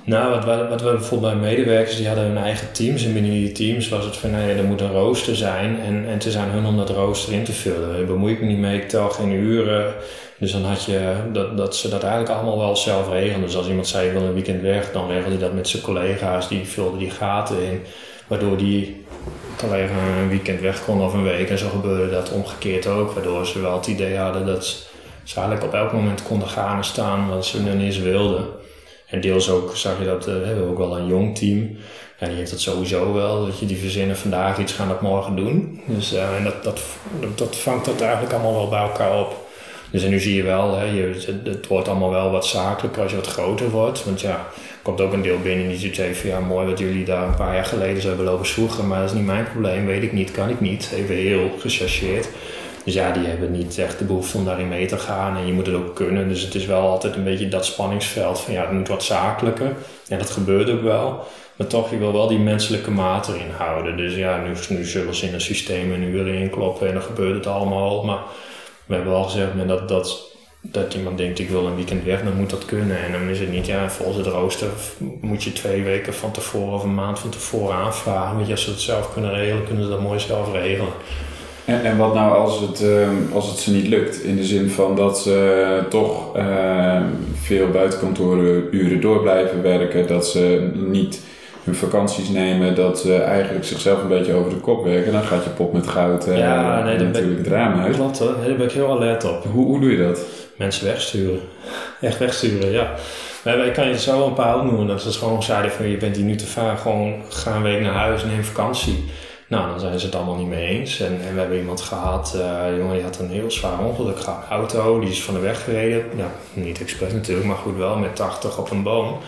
Speaker 2: Nou, wat, wat, wat we bijvoorbeeld bij medewerkers, die hadden hun eigen teams. En binnen die teams was het van, nee, nou er moet een rooster zijn. En, en het is aan hun om dat rooster in te vullen. Daar bemoei ik me niet mee, ik tel geen uren. Dus dan had je dat, dat ze dat eigenlijk allemaal wel zelf regelen. Dus als iemand zei, ik wil een weekend weg, dan regelde hij dat met zijn collega's. Die vulden die gaten in. Waardoor die collega een weekend weg kon of een week. En zo gebeurde dat omgekeerd ook. Waardoor ze wel het idee hadden dat ze eigenlijk op elk moment konden gaan en staan wat ze nu eens wilden. En deels ook zag je dat, uh, we hebben ook wel een jong team. En die heeft dat sowieso wel, dat je die verzinnen vandaag iets gaan dat morgen doen. Dus uh, en dat, dat, dat vangt dat eigenlijk allemaal wel bij elkaar op. Dus en nu zie je wel, hè, je, het wordt allemaal wel wat zakelijker als je wat groter wordt. Want ja, komt ook een deel binnen die zegt van ja, mooi wat jullie daar een paar jaar geleden zo hebben lopen. Maar dat is niet mijn probleem, weet ik niet, kan ik niet. Even heel gechargeerd. Dus ja, die hebben niet echt de behoefte om daarin mee te gaan en je moet het ook kunnen. Dus het is wel altijd een beetje dat spanningsveld van ja, het moet wat zakelijker. En dat gebeurt ook wel. Maar toch, je wil wel die menselijke maat erin houden. Dus ja, nu, nu zullen ze in een systeem een uur inkloppen en dan gebeurt het allemaal. Maar we hebben wel gezegd dat, dat, dat iemand denkt ik wil een weekend weg, dan moet dat kunnen. En dan is het niet, ja, volgens het rooster moet je twee weken van tevoren of een maand van tevoren aanvragen. Want als ze het zelf kunnen regelen, kunnen ze dat mooi zelf regelen.
Speaker 1: En, en wat nou als het, uh, als het ze niet lukt? In de zin van dat ze toch uh, veel buitenkantoren door blijven werken, dat ze niet hun vakanties nemen, dat ze eigenlijk zichzelf een beetje over de kop werken, dan gaat je pop met goud uh, ja, nee, natuurlijk het raam uit.
Speaker 2: Klopt hoor, daar ben ik heel alert op.
Speaker 1: Hoe, hoe doe je dat?
Speaker 2: Mensen wegsturen. Echt wegsturen, ja. Ik kan je zo een paar opnoemen. Dat is gewoon zeiden van je bent hier nu te vaak, gewoon ga een week naar huis, neem vakantie. Nou, dan zijn ze het allemaal niet mee eens. En, en we hebben iemand gehad, uh, jongen die had een heel zwaar ongeluk gehad. Auto, die is van de weg gereden. Ja, niet expres natuurlijk, maar goed wel, met 80 op een boom.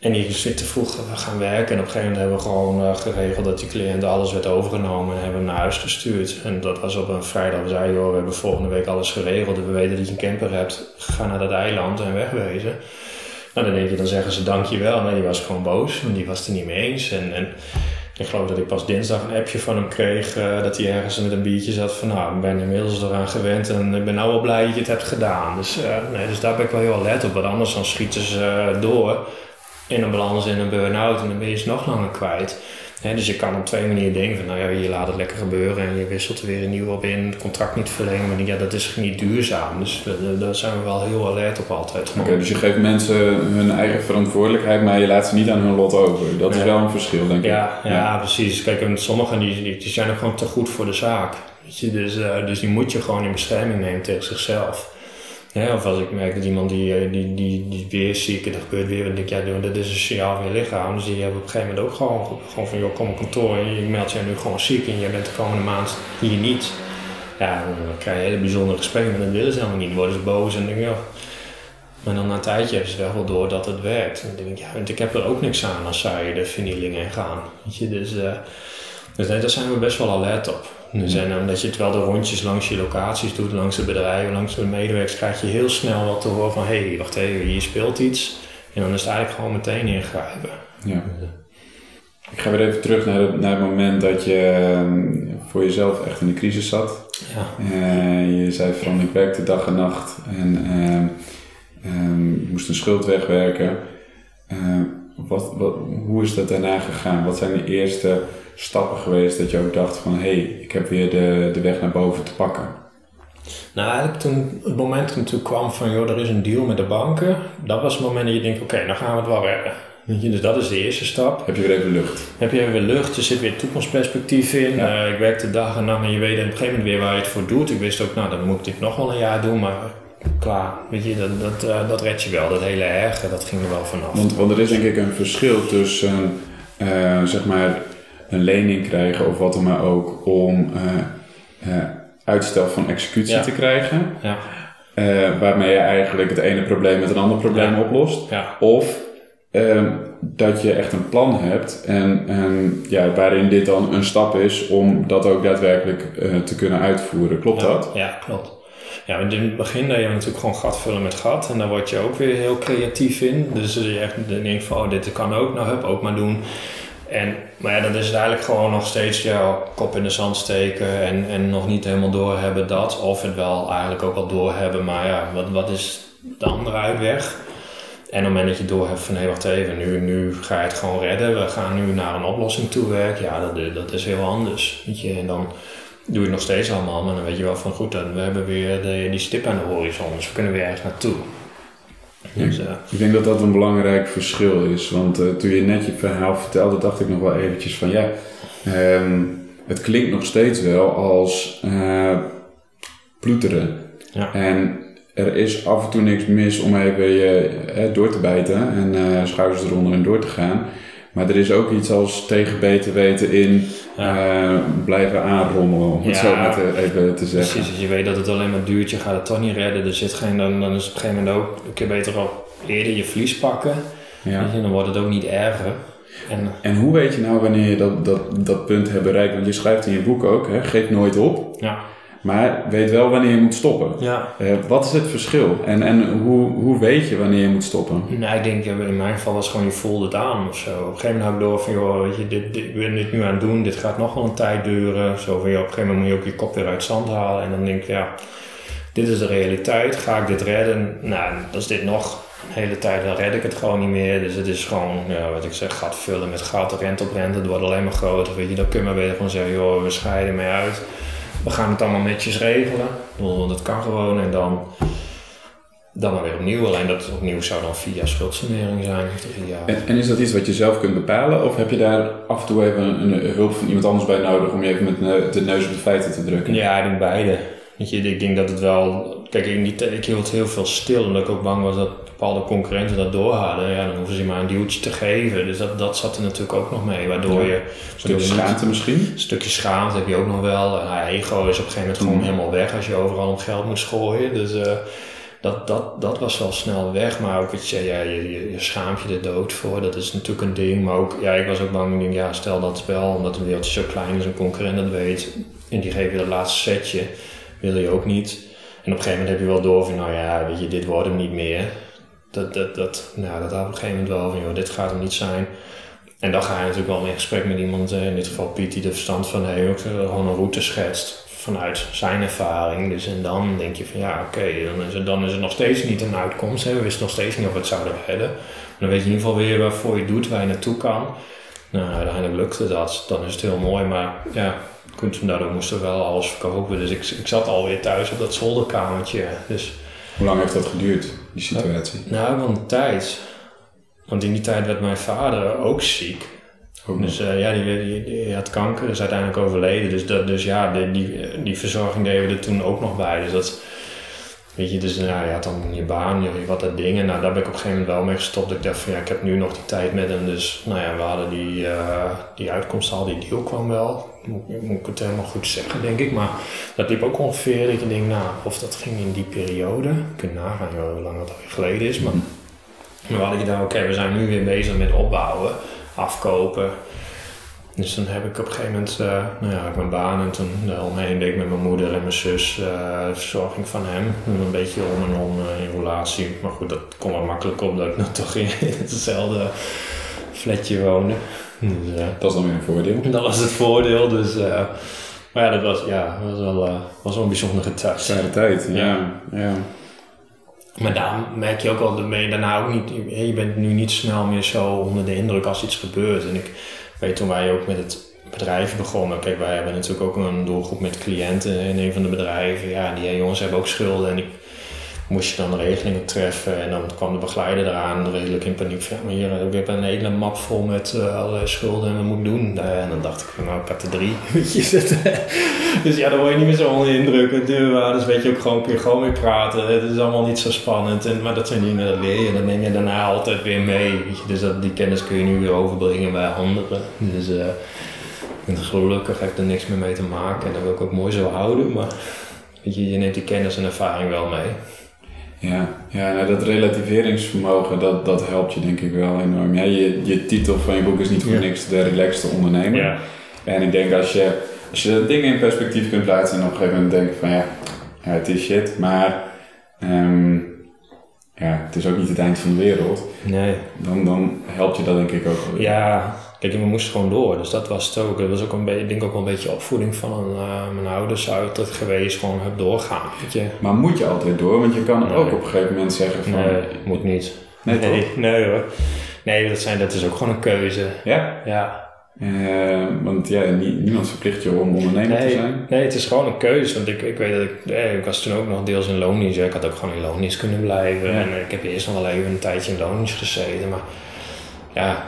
Speaker 2: En die zit te vroeg gaan werken. En op een gegeven moment hebben we gewoon uh, geregeld dat die cliënt alles werd overgenomen en hebben hem naar huis gestuurd. En dat was op een vrijdag. We zeiden, joh, we hebben volgende week alles geregeld. En we weten dat je een camper hebt. Ga naar dat eiland en wegwezen. Nou, dan denk je, dan zeggen ze dankjewel. Maar die was gewoon boos, want die was het er niet mee eens. En, en ik geloof dat ik pas dinsdag een appje van hem kreeg uh, dat hij ergens met een biertje zat van nou, ik ben inmiddels eraan gewend en ik ben nou wel blij dat je het hebt gedaan. Dus, uh, nee, dus daar ben ik wel heel alert op, want anders dan schieten ze uh, door en dan belanden ze in een burn-out en dan ben je ze nog langer kwijt. Dus je kan op twee manieren denken van, nou ja, je laat het lekker gebeuren en je wisselt er weer een nieuw op in, het contract niet verlengen, maar ja, dat is niet duurzaam. Dus daar zijn we wel heel alert op altijd.
Speaker 1: Oké, dus je geeft mensen hun eigen verantwoordelijkheid, maar je laat ze niet aan hun lot over. Dat is wel een verschil, denk ik.
Speaker 2: Ja, ja, precies. Kijk, sommigen die, die, zijn ook gewoon te goed voor de zaak. Dus, uh, dus die moet je gewoon in bescherming nemen tegen zichzelf. Ja, of als ik merk dat iemand die, eh, die, die, die weer ziek en dat gebeurt weer, dan denk ik, ja, dat is een signaal van je lichaam. Dus die hebben op een gegeven moment ook gewoon, gewoon van, joh, kom op kantoor en je meldt je nu gewoon ziek en je bent de komende maand hier niet. Ja, dan krijg je hele bijzondere gesprekken, maar dat willen ze helemaal niet. Dan worden ze boos en denk ik. Maar dan na een tijdje hebben ze wel door dat het werkt. En dan denk ik, ja, want ik heb er ook niks aan als zij de vernielingen gaan. Weet je, dus, uh, dus nee, daar zijn we best wel alert op. Dus en omdat je het wel de rondjes langs je locaties doet, langs de bedrijven, langs de medewerkers, krijg je heel snel wat te horen van hé, hey, wacht even, hier speelt iets. En dan is het eigenlijk gewoon meteen ingrijpen. Ja.
Speaker 1: Ik ga weer even terug naar het, naar het moment dat je ehm, voor jezelf echt in de crisis zat. Ja. Uh, je zei van ik werkte dag en nacht en uh, moest een schuld wegwerken. Uh, wat, wat, hoe is dat daarna gegaan? Wat zijn de eerste stappen geweest dat je ook dacht van hé, hey, ik heb weer de, de weg naar boven te pakken?
Speaker 2: Nou, eigenlijk toen het moment toen kwam van joh, er is een deal met de banken, dat was het moment dat je denkt, oké, okay, dan gaan we het wel redden. Dus dat is de eerste stap.
Speaker 1: Heb je weer even lucht?
Speaker 2: Heb je even lucht, er zit weer toekomstperspectief in. Ja. Uh, ik werkte dag en nacht en je weet op een gegeven moment weer waar je het voor doet. Ik wist ook, nou dan moet ik nog wel een jaar doen, maar klaar. Weet je, dat, dat, uh, dat red je wel. Dat hele erge, dat ging er wel vanaf.
Speaker 1: Want, want er is denk ik een verschil tussen, uh, zeg maar, een lening krijgen of wat dan maar ook om uh, uitstel van executie te krijgen. Ja. waarmee je eigenlijk het ene probleem met een ander probleem oplost. Of ehm, dat je echt een plan hebt en, en ja, waarin dit dan een stap is om dat ook daadwerkelijk te kunnen uitvoeren. Klopt dat?
Speaker 2: Ja, klopt. Ja, in het begin deed je natuurlijk gewoon gat vullen met gat. En dan word je ook weer heel creatief in. Dus je echt denkt van, oh, dit kan ook. Nou, hup, ook maar doen. En, maar ja, dan is eigenlijk gewoon nog steeds ja, kop in de zand steken en, en nog niet helemaal doorhebben dat. Of het wel eigenlijk ook al doorhebben, maar ja, wat, wat is de andere uitweg? En op het moment dat je doorhebt van hé, wacht even, nu, nu ga je het gewoon redden. We gaan nu naar een oplossing toe werken. Ja, dat, dat is heel anders. Weet je? En dan doe je het nog steeds allemaal, maar dan weet je wel van goed, dan, we hebben weer de, die stip aan de horizon, dus we kunnen weer ergens naartoe.
Speaker 1: Dus, uh, ik denk dat dat een belangrijk verschil is, want uh, toen je net je verhaal vertelde, dacht ik nog wel eventjes van ja, um, het klinkt nog steeds wel als uh, ploeteren. Ja. En er is af en toe niks mis om even je hè, door te bijten en eh schouders eronder en door te gaan. Maar er is ook iets als tegen beter weten in eh, blijven aanrommelen, om het
Speaker 2: Ja.
Speaker 1: zo maar te, even te zeggen.
Speaker 2: Precies, als je weet dat het alleen maar duurt, je gaat het toch niet redden. Er zit geen, dan, dan is het op een gegeven moment ook, een keer beter al eerder je vlies pakken.
Speaker 1: Ja.
Speaker 2: Je, dan wordt het ook niet erger. En
Speaker 1: En hoe weet je nou wanneer je dat, dat, dat punt hebt bereikt? Want je schrijft in je boek ook, hè, geef nooit op,
Speaker 2: ja,
Speaker 1: maar weet wel wanneer je moet stoppen.
Speaker 2: ja.
Speaker 1: Eh, wat is het verschil? En, en hoe, hoe weet je wanneer je moet stoppen?
Speaker 2: Nou, ik denk, in mijn geval was gewoon, je voelde het aan of zo. Op een gegeven moment had ik door van, joh, weet je, dit, dit, ik ben dit nu aan het doen, dit gaat nog wel een tijd duren. Zo van, joh, op een gegeven moment moet je ook je kop weer uit het zand halen. En dan denk ik, ja, dit is de realiteit, ga ik dit redden? Nou, als dit nog een hele tijd, dan red ik het gewoon niet meer. Dus het is gewoon, ja, wat ik zeg, gat vullen met gat, rent op rent, het wordt alleen maar groter. Weet je, dan kun je maar beter gewoon zeggen, joh, we scheiden mee uit. We gaan het allemaal netjes regelen, want dat kan gewoon. En dan dan maar weer opnieuw. Alleen dat opnieuw zou dan via schuldsanering zijn.
Speaker 1: En, en is dat iets wat je zelf kunt bepalen? Of heb je daar af en toe even een, een hulp van iemand anders bij nodig om je even met de neus op de feiten te drukken?
Speaker 2: Ja, ik denk beide. Weet je, ik denk dat het wel... Kijk, die tijd- ik hield heel veel stil omdat ik ook bang was dat bepaalde concurrenten dat doorhadden. Ja, dan hoeven ze maar een duwtje te geven. Dus dat, dat zat er natuurlijk ook nog mee. Waardoor
Speaker 1: Ja.
Speaker 2: je...
Speaker 1: Een stukje schaamte misschien?
Speaker 2: Een stukje schaamte heb je ook nog wel. En nou, ego is op een gegeven moment gewoon
Speaker 1: Mm.
Speaker 2: helemaal weg als je overal om geld moet gooien. Dus eh, dat, dat, dat was wel snel weg. Maar ook ja, je, je, je schaamt je er dood voor. Dat is natuurlijk een ding. Maar ook, ja, ik was ook bang. Ik denk, ja, stel dat spel, omdat een wereldje zo klein is, een concurrent dat weet. En die geef je dat laatste setje. Wil je ook niet. En op een gegeven moment heb je wel door van, nou ja, weet je, dit wordt hem niet meer. Dat, dat, dat, nou, dat had op een gegeven moment wel van, joh, dit gaat hem niet zijn. En dan ga je natuurlijk wel in gesprek met iemand, eh, in dit geval Piet, die er verstand van heeft, eh, gewoon een route schetst vanuit zijn ervaring. Dus en dan denk je van ja, oké, dan, is het, dan is nog steeds niet een uitkomst. Hè. We wisten nog steeds niet of we het zouden redden. Maar dan weet je in ieder geval weer waarvoor je doet, waar je naartoe kan. Nou, uiteindelijk lukte dat, dan is het heel mooi. Maar ja, daardoor moesten we wel alles verkopen. Dus ik, ik zat alweer thuis op dat zolderkamertje. Dus
Speaker 1: Hoe lang heeft dat geduurd, die situatie?
Speaker 2: nou, wel een tijd. Want in die tijd werd mijn vader ook ziek.
Speaker 1: Ook.
Speaker 2: Dus eh, ja, die, die, die had kanker, is uiteindelijk overleden. Dus, dat, dus ja, die, die, die verzorging deden we er toen ook nog bij. Dus dat, je, dus nou, had dan je baan, je, wat dat dingen. Nou, daar ben ik op een gegeven moment wel mee gestopt. Ik dacht van ja, ik heb nu nog die tijd met hem. Dus nou ja, we hadden die, eh, die uitkomst al, die deal kwam wel. Moet, moet ik het helemaal goed zeggen, denk ik. Maar dat liep ook ongeveer, dat je denkt, nou, of dat ging in die periode. Je kunt nagaan hoe lang dat alweer geleden is. Maar we hadden gedacht, oké, we zijn nu weer bezig met opbouwen, afkopen. Dus dan heb ik op een gegeven moment, eh, nou ja, ik mijn baan en toen daaromheen deed ik met mijn moeder en mijn zus de verzorging van hem. En Een beetje om en om eh, in relatie. Maar goed, dat kon wel makkelijk op dat ik nog toch in hetzelfde flatje woonde. Dus,
Speaker 1: Dat is dan weer een voordeel.
Speaker 2: dat was het voordeel. Dus, maar ja, dat was, ja, dat was wel, was wel een bijzondere tijd.
Speaker 1: Zware tijd, ja.
Speaker 2: Ja.
Speaker 1: ja.
Speaker 2: Maar daar merk je ook wel, ben je daarna ook niet, je bent nu niet snel meer zo onder de indruk als iets gebeurt. En ik weet toen wij ook met het bedrijf begonnen, kijk wij hebben natuurlijk ook een doelgroep met cliënten in een van de bedrijven. Ja, die jongens hebben ook schulden en moest je dan regelingen treffen en dan kwam de begeleider eraan redelijk in paniek ja, maar hier ik heb een hele map vol met eh, allerlei schulden en wat moet doen? Eh, en dan dacht ik van nou ik had er drie, dus ja, dan word je niet meer zo onder de indruk. Met deurwaarders weet je ook gewoon, kun je gewoon weer praten. Het is allemaal niet zo spannend. En, maar dat zijn dingen dat leer je. En dat neem je daarna altijd weer mee. Weet je. Dus dat, die kennis kun je nu weer overbrengen bij anderen. Dus eh, en gelukkig heb ik er niks meer mee te maken. En dat wil ik ook mooi zo houden. Maar weet je, je neemt die kennis en ervaring wel mee.
Speaker 1: Ja, ja nou, dat relativeringsvermogen, dat, dat helpt je denk ik wel enorm. Ja, je, je titel van je boek is niet voor
Speaker 2: Ja.
Speaker 1: niks de relaxte ondernemer. En ik denk als je, als je dingen in perspectief kunt plaatsen en op een gegeven moment denkt van ja, ja het is shit, maar ehm, ja, het is ook niet het eind van de wereld.
Speaker 2: Nee.
Speaker 1: Dan, dan helpt je dat denk ik ook wel weer.
Speaker 2: Ja, kijk, we moesten gewoon door. Dus dat was het ook. Dat was ook een beetje, ik denk ook wel een beetje opvoeding van eh, mijn ouders uit het geweest. Gewoon het doorgaan, weet je.
Speaker 1: Maar moet je altijd door, want je kan
Speaker 2: Nee.
Speaker 1: ook op een gegeven moment zeggen van...
Speaker 2: Nee, moet niet.
Speaker 1: Nee,
Speaker 2: nee,
Speaker 1: toch?
Speaker 2: nee hoor. Nee, dat, zijn, dat is ook gewoon een keuze.
Speaker 1: Ja?
Speaker 2: Ja.
Speaker 1: Eh, want ja, nie- niemand verplicht je om ondernemer te zijn.
Speaker 2: nee, het is gewoon een keuze. Want ik, ik weet dat ik, eh, ik was toen ook nog deels in loondienst. Ja, Ik had ook gewoon in loondienst kunnen blijven.
Speaker 1: Ja.
Speaker 2: En ik heb eerst nog wel even een tijdje in loondienst gezeten. Maar ja,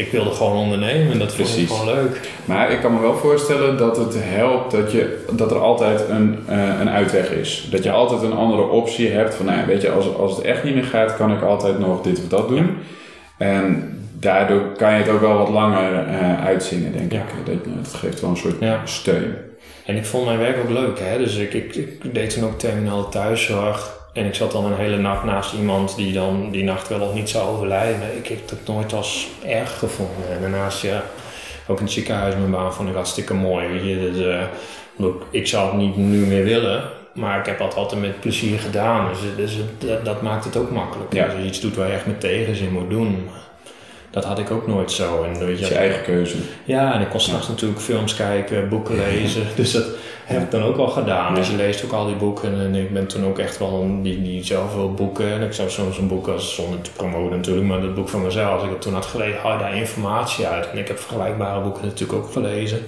Speaker 2: ik wilde gewoon ondernemen en dat vond ik gewoon leuk.
Speaker 1: Maar ik kan me wel voorstellen dat het helpt dat, je, dat er altijd een, eh, een uitweg is. Dat je altijd een andere optie hebt van, nou ja, weet je, als, als het echt niet meer gaat, kan ik altijd nog dit of dat doen. En daardoor kan je het ook wel wat langer eh, uitzingen, denk
Speaker 2: Ja.
Speaker 1: ik. Dat, dat geeft wel een soort
Speaker 2: Ja.
Speaker 1: steun.
Speaker 2: En ik vond mijn werk ook leuk, hè. Dus ik, ik, ik deed toen ook terminale thuiszorg. En ik zat dan een hele nacht naast iemand die dan die nacht wel of niet zou overlijden. Ik heb het nooit als erg gevonden. En daarnaast, ja, ook in het ziekenhuis mijn baan vond ik hartstikke mooi. Weet je. Dus, ook, ik zou het niet nu meer willen. Maar ik heb dat altijd met plezier gedaan. Dus, dus dat, dat maakt het ook makkelijk.
Speaker 1: Ja.
Speaker 2: Als je iets doet waar je echt met tegenzin moet doen. Dat had ik ook nooit zo. En, weet
Speaker 1: Dat is
Speaker 2: je,
Speaker 1: je eigen keuze.
Speaker 2: ja, en ik kon s'nachts natuurlijk films kijken, boeken lezen. Dus dat heb ik dan ook wel gedaan. Dus je leest ook al die boeken. En ik ben toen ook echt wel die, die zoveel boeken. En ik zou soms een boek als, zonder te promoten natuurlijk, maar dat boek van mezelf. Als ik het toen had gelezen, haal daar informatie uit. En ik heb vergelijkbare boeken natuurlijk ook gelezen.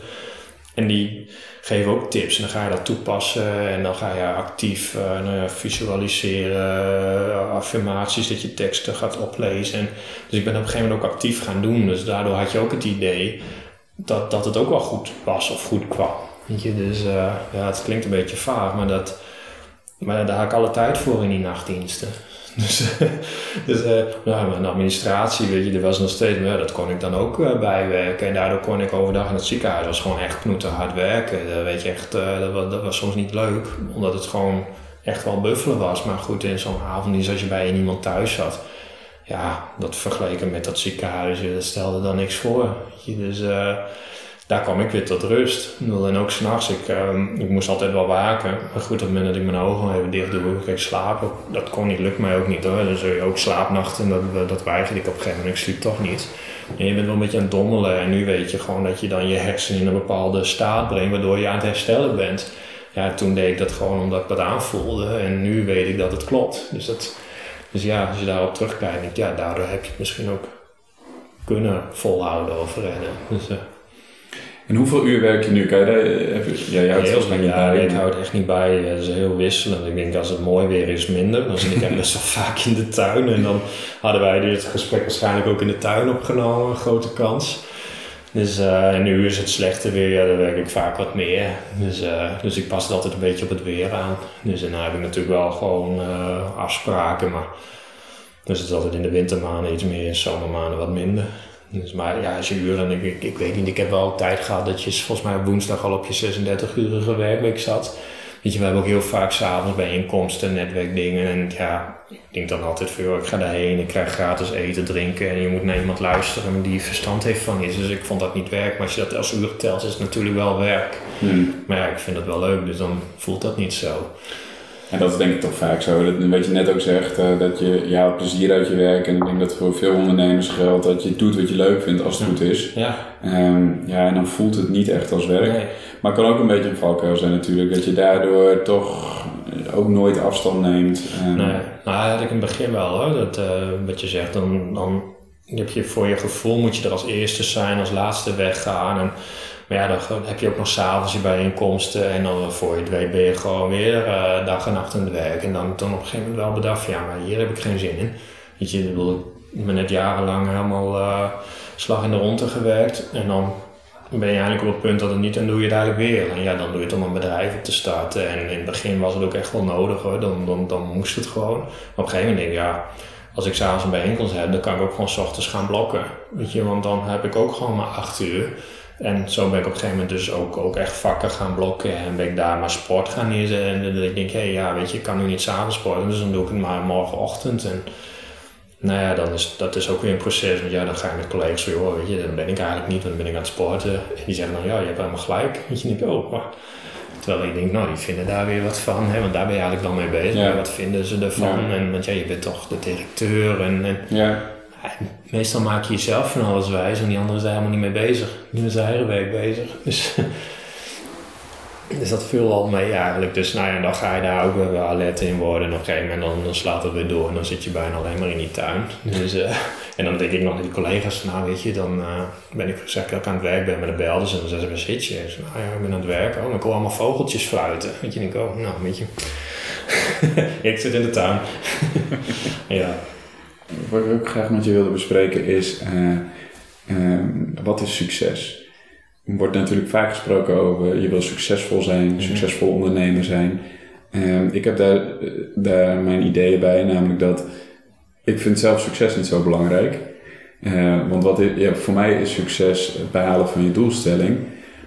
Speaker 2: En die geven ook tips. En dan ga je dat toepassen. En dan ga je actief eh, nou visualiseren. eh, affirmaties, dat je teksten gaat oplezen. En, dus ik ben op een gegeven moment ook actief gaan doen. Dus daardoor had je ook het idee dat, dat het ook wel goed was of goed kwam. Weet je, dus eh, ja, het klinkt een beetje vaag, maar, dat, maar daar had ik alle tijd voor in die nachtdiensten. Dus, dus eh, ja, mijn administratie, weet je, er was nog steeds, maar dat kon ik dan ook eh, bijwerken. En daardoor kon ik overdag in het ziekenhuis, was gewoon echt knoeten hard werken. Dat, weet je, echt, eh, dat, was, dat was soms niet leuk, omdat het gewoon echt wel buffelen was. Maar goed, in zo'n avonddienst, als je bij iemand thuis zat, ja, dat vergeleken met dat ziekenhuis, eh, dat stelde dan niks voor. weet je. Dus eh, daar kwam ik weer tot rust. En ook s'nachts, ik, ehm, ik moest altijd wel waken. Maar goed, op het moment dat ik mijn ogen even dicht doe, ik slapen. Dat kon niet, lukt mij ook niet hoor. Dus eh, ook slaapnachten, dat, dat weigerde ik op een gegeven moment. Ik sliep toch niet. En je bent wel een beetje aan het dommelen. En nu weet je gewoon dat je dan je hersenen in een bepaalde staat brengt, waardoor je aan het herstellen bent. Ja, toen deed ik dat gewoon omdat ik dat aanvoelde. En nu weet ik dat het klopt. Dus, dat, dus ja, als je daarop terugkijkt, ja, daardoor heb je het misschien ook kunnen volhouden of redden. Dus, eh,
Speaker 1: En hoeveel uur werk je nu? Kan je daar, eh, heb je, ja, je houdt
Speaker 2: Heel, ja,
Speaker 1: bij.
Speaker 2: ik hou het echt niet bij. Het is heel wisselend. Ik denk als het mooi weer is, minder. Dan zit ik best wel vaak in de tuin. En dan hadden wij dit gesprek waarschijnlijk ook in de tuin opgenomen. Een grote kans. Dus eh, en nu is het slechte weer, ja, dan werk ik vaak wat meer. Dus, eh, dus ik pas het altijd een beetje op het weer aan. Dus en dan heb ik natuurlijk wel gewoon eh, afspraken. Maar dus het is altijd in de wintermaanden iets meer, zomermaanden wat minder. Dus, maar ja, als je uren, ik, ik, ik weet niet, ik heb wel tijd gehad dat je volgens mij woensdag al op je 36-urige werkweek zat. Weet je, we hebben ook heel vaak s'avonds bijeenkomsten, netwerkdingen. En ja, ik denk dan altijd van, joh, ik ga daarheen, ik krijg gratis eten, drinken. En je moet naar iemand luisteren die verstand heeft van iets. Dus ik vond dat niet werk. Maar als je dat als uur telt, is het natuurlijk wel werk.
Speaker 1: Hmm.
Speaker 2: Maar ja, ik vind dat wel leuk, dus dan voelt dat niet zo.
Speaker 1: En dat is denk ik toch vaak zo. Dat, wat je net ook zegt, eh, dat je ja, plezier uit je werk. En ik denk dat voor veel ondernemers geldt dat je doet wat je leuk vindt als het goed is.
Speaker 2: Ja,
Speaker 1: Ehm, ja, en dan voelt het niet echt als werk.
Speaker 2: nee.
Speaker 1: Maar het kan ook een beetje een valkuil zijn natuurlijk. Dat je daardoor toch ook nooit afstand neemt. Ehm,
Speaker 2: Nee, nou had ik in het begin wel hoor. Dat, eh, wat je zegt, dan, dan heb je voor je gevoel moet je er als eerste zijn, als laatste weggaan. En, maar ja, dan heb je ook nog s'avonds je bijeenkomsten. En dan voor je het weet ben je gewoon weer eh, dag en nacht aan het werk. En dan, dan op een gegeven moment wel bedacht ja, maar hier heb ik geen zin in. Weet je, ik ben net jarenlang helemaal eh, slag in de ronde gewerkt. En dan ben je eigenlijk op het punt dat het niet en doe je het eigenlijk weer. En ja, dan doe je het om een bedrijf op te starten. En in het begin was het ook echt wel nodig hoor. Dan, dan, dan moest het gewoon. Maar op een gegeven moment denk ik, ja, als ik s'avonds een bijeenkomst heb, dan kan ik ook gewoon s ochtends gaan blokken. Weet je, want dan heb ik ook gewoon maar acht uur. En zo ben ik op een gegeven moment dus ook, ook echt vakken gaan blokken. En ben ik daar maar sport gaan neerzetten. En dan denk ik, hé, hey, ja, weet je, ik kan nu niet s'avonds sporten. Dus dan doe ik het maar morgenochtend. En nou ja, dan is, dat is ook weer een proces. Want ja, dan ga je met collega's van, joh, weet je, dan ben ik eigenlijk niet, want dan ben ik aan het sporten. En die zeggen dan, ja, je hebt helemaal gelijk. Weet je, en ik, oh, maar... Terwijl ik denk, nou, die vinden daar weer wat van, hè, want daar ben je eigenlijk dan mee bezig.
Speaker 1: Ja.
Speaker 2: Wat vinden ze ervan?
Speaker 1: Ja.
Speaker 2: En, want ja, je bent toch de directeur en, en
Speaker 1: ja.
Speaker 2: Meestal maak je jezelf van alles wijs en die anderen zijn helemaal niet mee bezig. Die zijn eigen werk bezig. Dus, dus dat viel al mee eigenlijk. Dus nou ja, dan ga je daar ook weer wel alert in worden. En op een gegeven moment dan, dan slaat het weer door en dan zit je bijna alleen maar in die tuin. Dus, eh, en dan denk ik nog aan die collega's, nou weet je, dan eh, ben ik, zeg dat ik aan het werk ben met de belden en dan zeggen ze, zit je? Nou ja, ik ben aan het werk. Oh, ik hoor allemaal vogeltjes fluiten. Weet je, en ik oh, nou weet je. ik zit in de tuin. ja.
Speaker 1: Wat ik ook graag met je wilde bespreken is... eh, Ehm, wat is succes? Er wordt natuurlijk vaak gesproken over je wil succesvol zijn,
Speaker 2: Mhm.
Speaker 1: succesvol ondernemer zijn. Ehm, ik heb daar, daar mijn ideeën bij, namelijk dat ik vind zelf succes niet zo belangrijk. Eh, want wat ja, voor mij is succes het behalen van je doelstelling.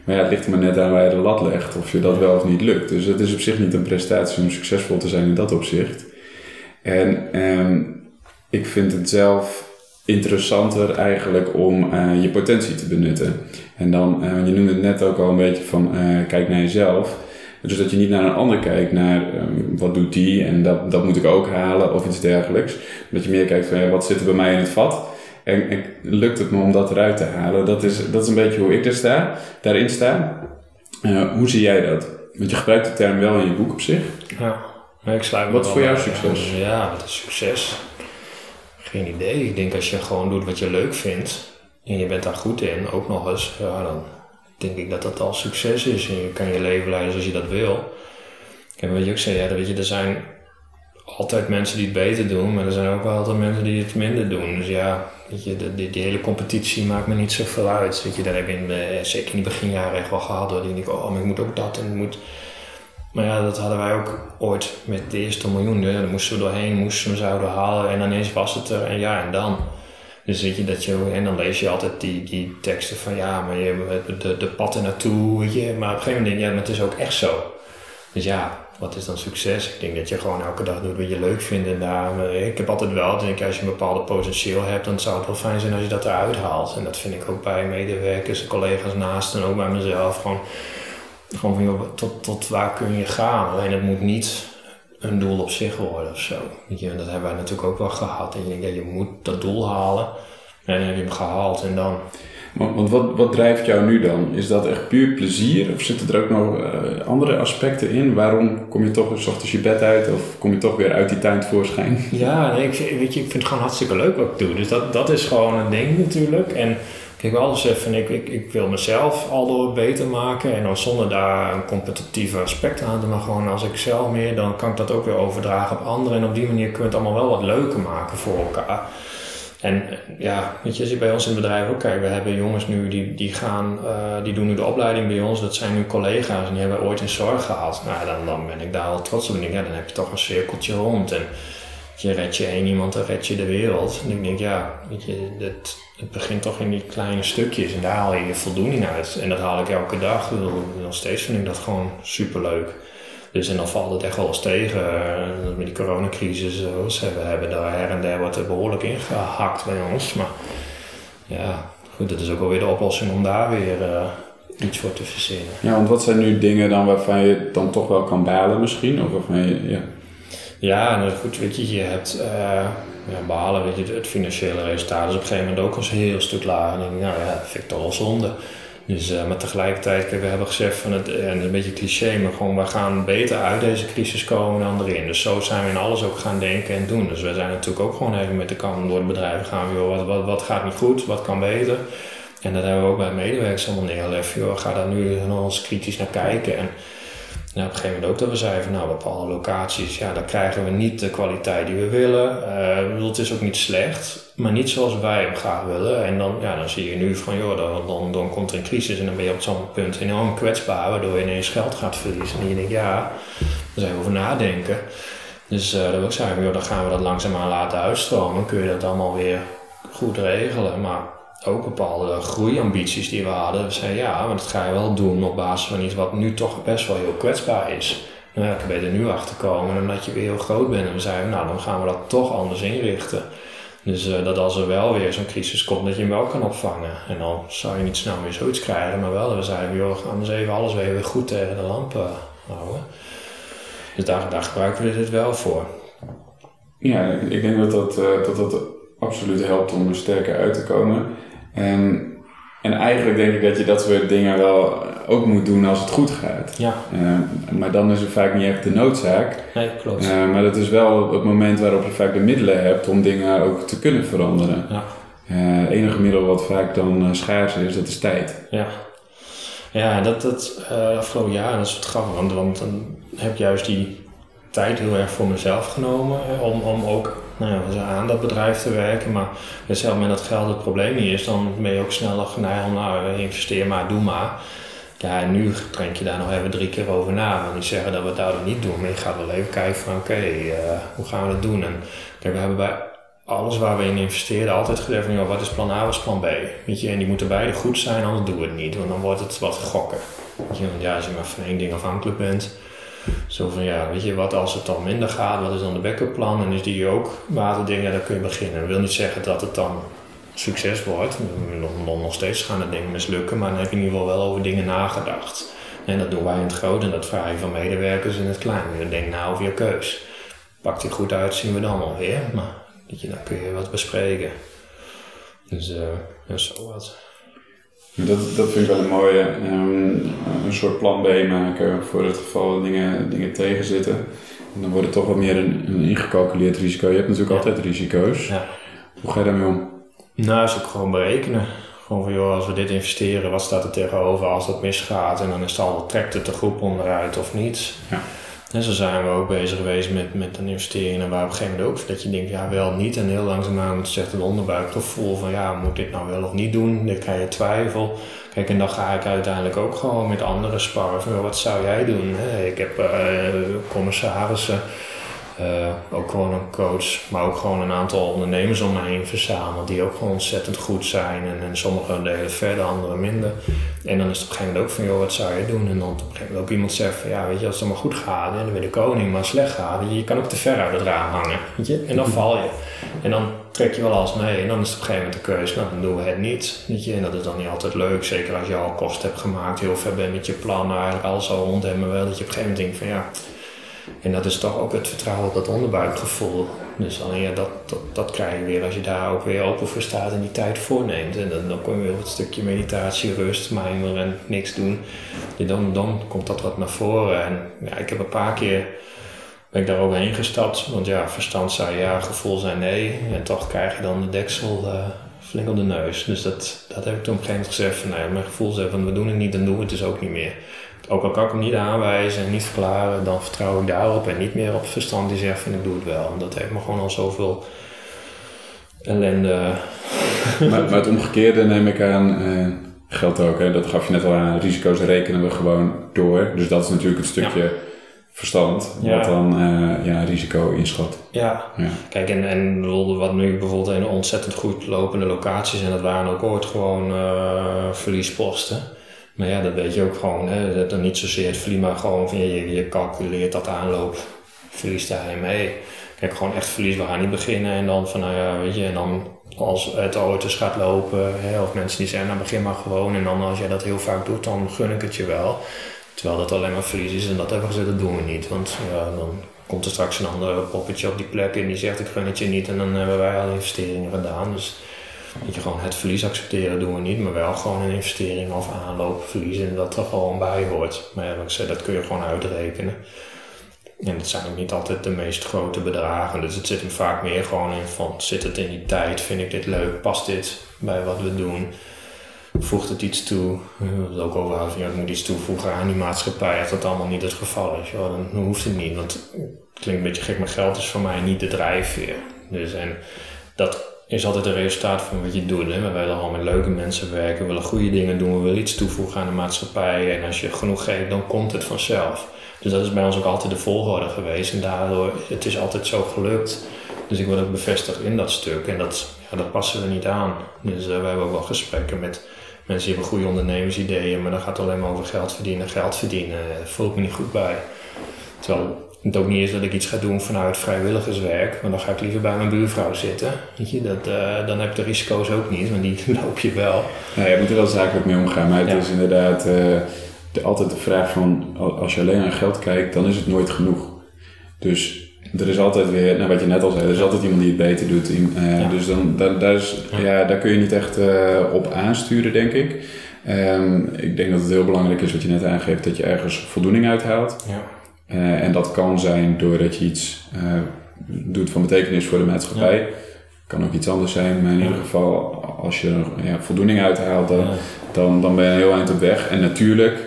Speaker 1: Maar ja, het ligt er maar net aan waar je de lat legt, of je dat wel of niet lukt. Dus het is op zich niet een prestatie om succesvol te zijn in dat opzicht. En ehm, ik vind het zelf interessanter eigenlijk om eh, je potentie te benutten. En dan, eh, je noemde het net ook al een beetje van eh, kijk naar jezelf. Dus dat je niet naar een ander kijkt, naar ehm, wat doet die en dat, dat moet ik ook halen of iets dergelijks. Dat je meer kijkt van ja, wat zit er bij mij in het vat en, en lukt het me om dat eruit te halen. Dat is, dat is een beetje hoe ik er sta, daarin sta. Hoe zie jij dat? Want je gebruikt de term wel in je boek op zich.
Speaker 2: Ja, maar ik sluit
Speaker 1: Wat voor jou succes?
Speaker 2: Ja, wat is succes? Geen idee. Ik denk als je gewoon doet wat je leuk vindt en je bent daar goed in, ook nog eens, dan denk ik dat dat al succes is. En je kan je leven leiden zoals je dat wil. En wat je ook zei, ja, weet je, er zijn altijd mensen die het beter doen, maar er zijn ook wel altijd mensen die het minder doen. Dus ja, weet je, de- die, hele competitie maakt me niet zoveel uit. Weet je, dat heb ik in, zeker in die beginjaren echt wel gehad. Hoor. Die denk oh, maar ik moet ook dat en ik moet... Maar ja, dat hadden wij ook ooit met de eerste miljoen. Hè. Daar moesten we doorheen, moesten we zouden halen en ineens was het er en ja, en dan. Dus weet je, dat je, en dan lees je altijd die, die teksten van ja, maar je, de, de pad naartoe, je. Maar op een gegeven moment denk je, ja, maar het is ook echt zo. Dus ja, wat is dan succes? Ik denk dat je gewoon elke dag doet wat je leuk vindt. En daar, eh, ik heb altijd wel, denk ik, als je een bepaalde potentieel hebt, dan zou het wel fijn zijn als je dat eruit haalt. En dat vind ik ook bij medewerkers collega's naast en ook bij mezelf. Gewoon, gewoon van, joh, tot, tot waar kun je gaan? Alleen het moet niet een doel op zich worden of zo. Je, dat hebben wij natuurlijk ook wel gehad. En je denkt, ja, je moet dat doel halen. En dan heb je hem gehaald en dan.
Speaker 1: Want, want wat, wat drijft jou nu dan? Is dat echt puur plezier of zitten er ook nog eh, andere aspecten in? Waarom kom je toch 's ochtends je bed uit of kom je toch weer uit die tuin tevoorschijn?
Speaker 2: Ja, nee, ik, vind- weet je, ik vind het gewoon hartstikke leuk wat ik doe. Dus dat, dat is gewoon een ding natuurlijk. En kijk, wel eens even, ik, ik, ik wil mezelf al door beter maken. En dan zonder daar een competitieve aspect aan te maar gewoon als ik zelf meer, dan kan ik dat ook weer overdragen op anderen. En op die manier kun je het allemaal wel wat leuker maken voor elkaar. En eh, ja, weet je, als bij ons in het bedrijf ook kijkt, we hebben jongens nu die, die gaan, eh, die doen nu de opleiding bij ons, dat zijn nu collega's en die hebben ooit in zorg gehad. Nou, dan, dan ben ik daar wel trots op. Ik denk, ja, dan heb je toch een cirkeltje rond. En je red je één iemand, dan red je de wereld. En ik denk, ja, weet je, het, het begint toch in die kleine stukjes en daar haal je je voldoening uit. En dat haal ik elke dag. Nog steeds vind ik dat gewoon superleuk. Dus en dan valt het echt wel eens tegen. eh, Met die coronacrisis, eh, ze hebben, daar her en der wordt er behoorlijk ingehakt bij ons. Maar ja, goed, dat is ook wel weer de oplossing om daar weer eh, iets voor te verzinnen.
Speaker 1: Ja, want wat zijn nu dingen dan waarvan je dan toch wel kan balen misschien? Of waarvan je, ja.
Speaker 2: Ja, nou goed, weet je, je hebt uh, behalen, weet het financiële resultaat is op een gegeven moment ook al een heel stuk lager. En ik, nou ja, dat vind ik toch wel zonde. Dus, uh, maar tegelijkertijd, we hebben gezegd van het, en een beetje cliché, maar gewoon, we gaan beter uit deze crisis komen dan erin. Dus zo zijn we in alles ook gaan denken en doen. Dus we zijn natuurlijk ook gewoon even met de kant door het bedrijf gaan, joh, wat, wat, wat gaat niet goed, wat kan beter. En dat hebben we ook bij medewerkers allemaal neergelegd. Joh, ga daar nu nog eens kritisch naar kijken. En nou, op een gegeven moment ook dat we zeiden van nou, bepaalde locaties, ja, daar krijgen we niet de kwaliteit die we willen. Uh, het is ook niet slecht, maar niet zoals wij hem graag willen. En dan, ja, dan zie je nu van joh, dan, dan, dan komt er een crisis en dan ben je op zo'n punt enorm kwetsbaar, waardoor je ineens geld gaat verliezen. En je denkt, ja, daar zijn we over nadenken. Dus uh, dat wil ik zeggen, joh, dan gaan we dat langzaamaan laten uitstromen. Kun je dat allemaal weer goed regelen. Maar ook bepaalde groeiambities die we hadden. We zeiden ja, maar dat ga je wel doen op basis van iets wat nu toch best wel heel kwetsbaar is. Nou ja, ik ben er nu achter komen en dat je weer heel groot bent. En we zeiden, nou dan gaan we dat toch anders inrichten. Dus uh, dat als er wel weer zo'n crisis komt, dat je hem wel kan opvangen. En dan zou je niet snel meer zoiets krijgen, maar wel. We zeiden, joh, we gaan eens even alles weer goed tegen de lampen houden. Dus daar, daar gebruiken we dit wel voor.
Speaker 1: Ja, ik denk dat dat, uh, dat, dat absoluut helpt om er sterker uit te komen. En, en eigenlijk denk ik dat je dat soort dingen wel ook moet doen als het goed gaat.
Speaker 2: Ja.
Speaker 1: Uh, maar dan is het vaak niet echt de noodzaak.
Speaker 2: Nee, klopt.
Speaker 1: Uh, maar dat is wel het moment waarop je vaak de middelen hebt om dingen ook te kunnen veranderen.
Speaker 2: Ja.
Speaker 1: Het enige middel wat vaak dan schaars is, dat is tijd.
Speaker 2: Ja. Ja, dat, dat afgelopen jaar, dat is wat grappig, want, want dan heb je juist die tijd heel erg voor mezelf genomen om, om ook nou ja, aan dat bedrijf te werken. Maar op het moment dat geld het probleem is, dan ben je ook sneller geneigd nou, investeer maar, doe maar. Ja, en nu denk je daar nog even drie keer over na. Wil niet zeggen dat we het daardoor niet doen, maar je gaat wel even kijken van oké, eh, hoe gaan we dat doen? En kijk, we hebben bij alles waar we in investeren altijd gezegd van wat is plan A, wat is plan B? Weet je, en die moeten beide goed zijn, anders doen we het niet, want dan wordt het wat gokken. Je, want ja, als je maar van één ding afhankelijk bent, zo van ja, weet je, wat als het dan minder gaat, wat is dan de backup plan? En is die ook waterdingen, daar kun je beginnen. Dat wil niet zeggen dat het dan succes wordt. Nog, nog steeds gaan de dingen mislukken, maar dan heb je in ieder geval wel over dingen nagedacht. En dat doen wij in het groot en dat vraag je van medewerkers in het klein. Je denkt nou over je keus. Pakt die goed uit, zien we dan alweer. Maar je, dan kun je wat bespreken. Dus uh, zo wat.
Speaker 1: Dat, dat vind ik wel een mooie. Um, een soort plan B maken voor het geval dat dingen, dingen tegenzitten. En dan wordt het toch wat meer een, een ingecalculeerd risico. Je hebt natuurlijk altijd risico's. Ja. Hoe ga je daarmee om?
Speaker 2: Nou, is ook gewoon berekenen. Gewoon van, joh, als we dit investeren, wat staat er tegenover als dat misgaat? En dan is het al, trekt het de groep onderuit of niet? Ja. En zo zijn we ook bezig geweest met, met een investering. En waar op een gegeven moment ook dat je denkt, ja wel niet. En heel langzaamaan zegt het onderbuikgevoel van, ja, moet ik nou wel of niet doen? Dan krijg je twijfel. Kijk, en dan ga ik uiteindelijk ook gewoon met anderen sparren. Van, wat zou jij doen? Ik heb uh, commissarissen uh, ook gewoon een coach, maar ook gewoon een aantal ondernemers om me heen verzameld die ook gewoon ontzettend goed zijn. En, en sommigen delen verder, anderen minder. En dan is het op een gegeven moment ook van, joh, wat zou je doen? En dan op een gegeven moment ook iemand zegt van, ja, weet je, als het maar goed gaat, dan ben de koning, maar slecht gaat, je, je kan ook te ver uit het raam hangen, weet je. En dan val je. En dan trek je wel alles mee. En dan is het op een gegeven moment de keuze, nou, dan doen we het niet, weet je. En dat is dan niet altijd leuk, zeker als je al kosten hebt gemaakt, heel ver bent met je plan, eigenlijk alles al rond hebben, wel dat je op een gegeven moment denkt van, ja en dat is toch ook het vertrouwen op dat onderbuikgevoel. Dus alleen dat, dat, krijg je weer als je daar ook weer open voor staat en die tijd voorneemt. En dan, dan kom je weer op het stukje meditatie, rust, mijmeren en niks doen. dan, dan komt dat wat naar voren. En ja, ik heb een paar keer ben ik daar overheen gestapt. Want ja, verstand zei ja, gevoel zei nee. En toch krijg je dan de deksel uh, flink op de neus. Dus dat, dat heb ik toen op een gegeven moment gezegd van nee, mijn gevoel zei van we doen het niet, dan doen we het dus ook niet meer. Ook al kan ik hem niet aanwijzen en niet verklaren, dan vertrouw ik daarop en niet meer op verstand die zegt van ik doe het wel. En dat heeft me gewoon al zoveel ellende.
Speaker 1: Maar, maar het omgekeerde neem ik aan, eh, geldt ook. Hè? Dat gaf je net al aan, risico's rekenen we gewoon door. Dus dat is natuurlijk het stukje verstand, wat dan uh, ja, risico inschat.
Speaker 2: Ja. ja. kijk en, en wat nu bijvoorbeeld een ontzettend goed lopende locaties en dat waren ook ooit gewoon uh, verliesposten. Maar ja, dat weet je ook gewoon. Hè. Dat dan niet zozeer het verlies, maar gewoon van je, je calculeert dat aanloop. Verlies daarin mee. Kijk, gewoon echt verlies. We gaan niet beginnen en dan van, nou ja, weet je, en dan als het ooit eens gaat lopen, hè, of mensen die zeggen, nou begin maar gewoon. En dan als jij dat heel vaak doet, dan gun ik het je wel. Terwijl dat alleen maar verlies is en dat hebben we gezegd, dat doen we niet. Want ja, dan komt er straks een ander poppetje op die plek en die zegt, ik gun het je niet. En dan hebben wij al investeringen gedaan. Dus dat je gewoon het verlies accepteren doen we niet, maar wel gewoon een investering of aanloop verliezen en dat er gewoon bij hoort. Maar ja, ik dat kun je gewoon uitrekenen. En het zijn ook niet altijd de meest grote bedragen. Dus het zit hem vaak meer gewoon in van, zit het in die tijd? Vind ik dit leuk? Past dit bij wat we doen? Voegt het iets toe? Ook over ja, het moet iets toevoegen aan die maatschappij. Als dat allemaal niet het geval is, ja, dan hoeft het niet. Want het klinkt een beetje gek, maar geld is voor mij niet de drijfveer. Dus en dat is altijd een resultaat van wat je doet. Hè? We willen gewoon met leuke mensen werken, we willen goede dingen doen, we willen iets toevoegen aan de maatschappij. En als je genoeg geeft, dan komt het vanzelf. Dus dat is bij ons ook altijd de volgorde geweest. En daardoor, het is altijd zo gelukt. Dus ik word ook bevestigd in dat stuk. En dat, ja, dat passen we niet aan. Dus uh, we hebben ook wel gesprekken met mensen die hebben goede ondernemersideeën. Maar dan gaat het alleen maar over geld verdienen. Geld verdienen, daar voel ik me niet goed bij. Terwijl het ook niet is dat ik iets ga doen vanuit vrijwilligerswerk, want dan ga ik liever bij mijn buurvrouw zitten. Weet je, dat, uh, dan heb je de risico's ook niet, want die loop je wel.
Speaker 1: Nou, je moet er wel zakelijk mee omgaan, maar het is inderdaad uh, de, altijd de vraag van, als je alleen naar geld kijkt, dan is het nooit genoeg. Dus er is altijd weer, nou wat je net al zei, er is altijd iemand die het beter doet. Uh, Dus dan, daar, daar, is, ja. daar kun je niet echt op aansturen, denk ik. Um, ik denk dat het heel belangrijk is wat je net aangeeft, dat je ergens voldoening uithaalt. Ja. Uh, en dat kan zijn doordat je iets uh, doet van betekenis voor de maatschappij. Ja. Kan ook iets anders zijn, maar in ieder geval, als je er ja, voldoening uithaalt, dan, dan, dan ben je heel eind op weg. En natuurlijk,